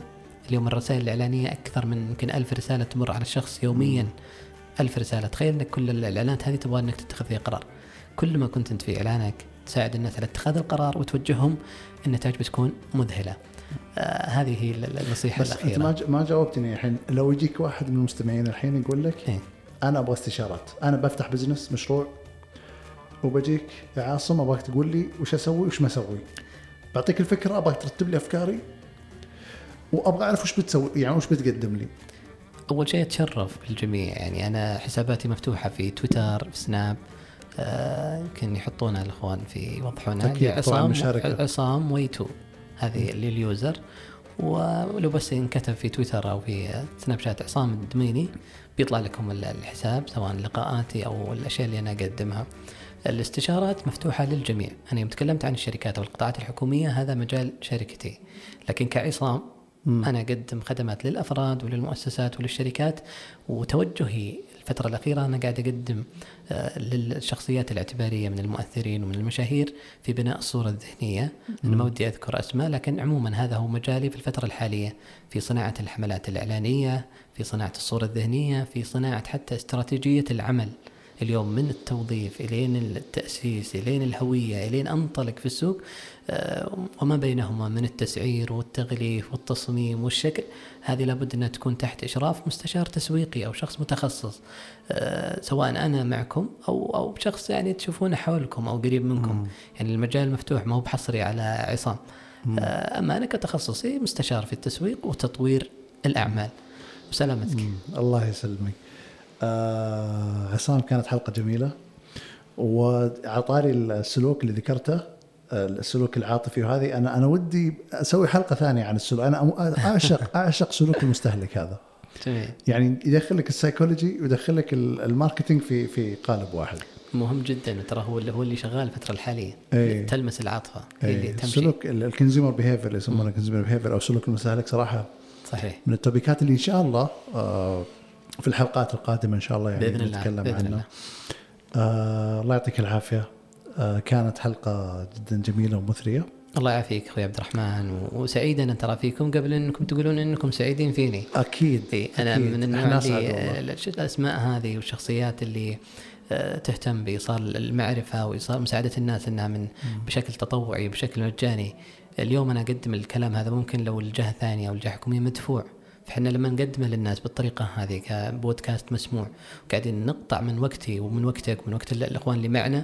Speaker 2: اليوم الرسائل الإعلانية أكثر من يمكن ألف رسالة تمر على الشخص يوميا. ألف رسالة. تخيل أنك كل الإعلانات هذه تبغى أنك تتخذ فيها قرار. كل ما كنت أنت في إعلانك تساعد الناس على اتخاذ القرار وتوجههم النتائج بتكون مذهلة. آه هذه هي النصيحة
Speaker 1: بس
Speaker 2: الأخيرة.
Speaker 1: انت ما جاوبتني الحين. لو يجيك واحد من المستمعين الحين يقول لك إيه؟ أنا أبغى استشارات. أنا بفتح business مشروع وبجيك يا عصام أبغاك تقول لي وش أسوي وش ما أسوي. بعطيك الفكرة أبغاك ترتب لي أفكاري وأبغى أعرف وش بتسوي يعني وش بتقدم لي.
Speaker 2: أول شيء أتشرف بالجميع. يعني أنا حساباتي مفتوحة في تويتر في سناب آه، يمكن آه يحطونها الإخوان في يوضحونها عصام عصام ويتو هذه ال user. ولو بس ينكتب في تويتر أو في سناب شات عصام الدميني بيطلع لكم الحساب سواء لقاءاتي أو الأشياء اللي أنا أقدمها. الاستشارات مفتوحة للجميع، أنا يوم تكلمت عن الشركات أو القطاعات الحكومية هذا مجال شركتي، لكن كعصام أنا أقدم خدمات للأفراد وللمؤسسات وللشركات وتوجهي الفترة الأخيرة أنا قاعد أقدم آه، للشخصيات الاعتبارية من المؤثرين ومن المشاهير في بناء الصورة الذهنية أنا ما ودي أذكر أسماء لكن عموما هذا هو مجالي في الفترة الحالية. في صناعة الحملات الإعلانية في صناعة الصورة الذهنية في صناعة حتى استراتيجية العمل. اليوم من التوظيف إلين التأسيس إلين الهوية إلين أنطلق في السوق آه، وما بينهما من التسعير والتغليف والتصميم والشكل. هذه لابد أنها تكون تحت إشراف مستشار تسويقي أو شخص متخصص آه، سواء أنا معكم أو أو شخص يعني تشوفونه حولكم أو قريب منكم. يعني المجال مفتوح ما هو بحصري على عصام. آه، أما أنا كتخصصي مستشار في التسويق وتطوير الأعمال. بسلامتك
Speaker 1: الله يسلمك. آه عصام كانت حلقة جميلة. وعطاري السلوك اللي ذكرته آه، السلوك العاطفي وهذه أنا أنا ودي أسوي حلقة ثانية عن السلوك. أنا أعشق أعشق سلوك المستهلك هذا.
Speaker 2: جميل.
Speaker 1: يعني يدخل لك السايكولوجي ويدخل لك ال- ال marketing في في قالب واحد.
Speaker 2: مهم جدا ترى هو اللي هو اللي شغال الفترة الحالية.
Speaker 1: إيه.
Speaker 2: تلمس العاطفة هي اللي تمشي.
Speaker 1: سلوك ال consumer behavior اللي يسمونه ال consumer behavior أو سلوك المستهلك صراحة
Speaker 2: صحيح.
Speaker 1: من التوبيكات اللي إن شاء الله آه، في الحلقات القادمة إن شاء الله يعني
Speaker 2: بإذن الله
Speaker 1: نتكلم
Speaker 2: بإذن
Speaker 1: عنه.
Speaker 2: الله.
Speaker 1: آه الله يعطيك العافية. آه كانت حلقة جدا جميلة ومثرية.
Speaker 2: الله يعافيك أخوي عبد الرحمن. وسعيد أنا ترى فيكم. قبل أنكم تقولون أنكم سعيدين فيني.
Speaker 1: أكيد
Speaker 2: إي أنا
Speaker 1: أكيد.
Speaker 2: من النوع اللي الأسماء هذه والشخصيات اللي آه، تهتم بايصال المعرفة وايصال مساعدة الناس إنها من بشكل تطوعي بشكل مجاني. اليوم أنا أقدم الكلام هذا ممكن لو الجهة الثانية أو الجهة الحكوميه مدفوع. فإحنا لما نقدمه للناس بالطريقة هذه كبودكاست مسموع وقاعدين نقطع من وقتي ومن وقتك ومن وقت ال- الإخوان اللي معنا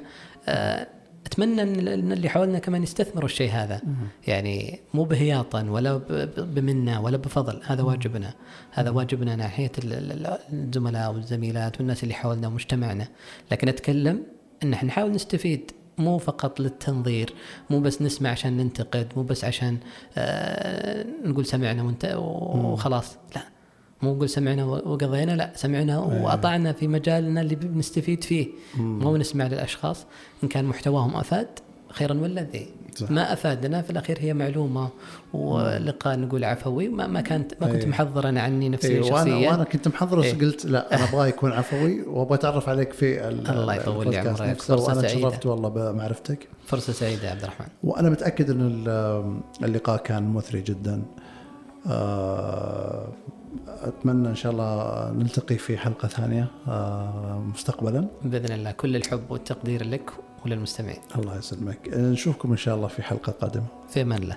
Speaker 2: آه، أتمنى إن اللي حولنا كمان يستثمروا الشيء هذا. يعني مو بهياطا ولا ب- ب- بمنة ولا بفضل هذا واجبنا. هذا واجبنا ناحية ال- ال- الزملاء والزميلات والناس اللي حولنا ومجتمعنا. لكن أتكلم إن إحنا نحاول نستفيد مو فقط للتنظير مو بس نسمع عشان ننتقد مو بس عشان آه نقول سمعنا وانت وخلاص لا. مو نقول سمعنا وقضينا لا سمعنا وأطعنا في مجالنا اللي بنستفيد فيه. مو نسمع للأشخاص إن كان محتواهم أفاد خيرا ولا ذي.
Speaker 1: صح.
Speaker 2: ما أفادنا في الأخير هي معلومة ولقاء نقول عفوي ما, ما كانت ما كنت
Speaker 1: أي.
Speaker 2: محضر أنا عني نفسي
Speaker 1: إيه وأنا
Speaker 2: شخصيا
Speaker 1: وأنا كنت محضر
Speaker 2: إيه.
Speaker 1: قلت لا أنا ابغاه يكون عفوي وأبغى أتعرف عليك في ال-
Speaker 2: الله
Speaker 1: ال-
Speaker 2: يطول لي عمرك.
Speaker 1: وأنا
Speaker 2: سعيدة.
Speaker 1: تشرفت والله بمعرفتك
Speaker 2: فرصة سعيدة يا عبد الرحمن
Speaker 1: وأنا متأكد إن ال- اللقاء كان مثري جدا آه، أتمنى إن شاء الله نلتقي في حلقة ثانية آه، مستقبلا
Speaker 2: بإذن الله كل الحب والتقدير لك وللمستمعين
Speaker 1: الله يسلمك. نشوفكم إن شاء الله في حلقة قادمة.
Speaker 2: في أمان الله.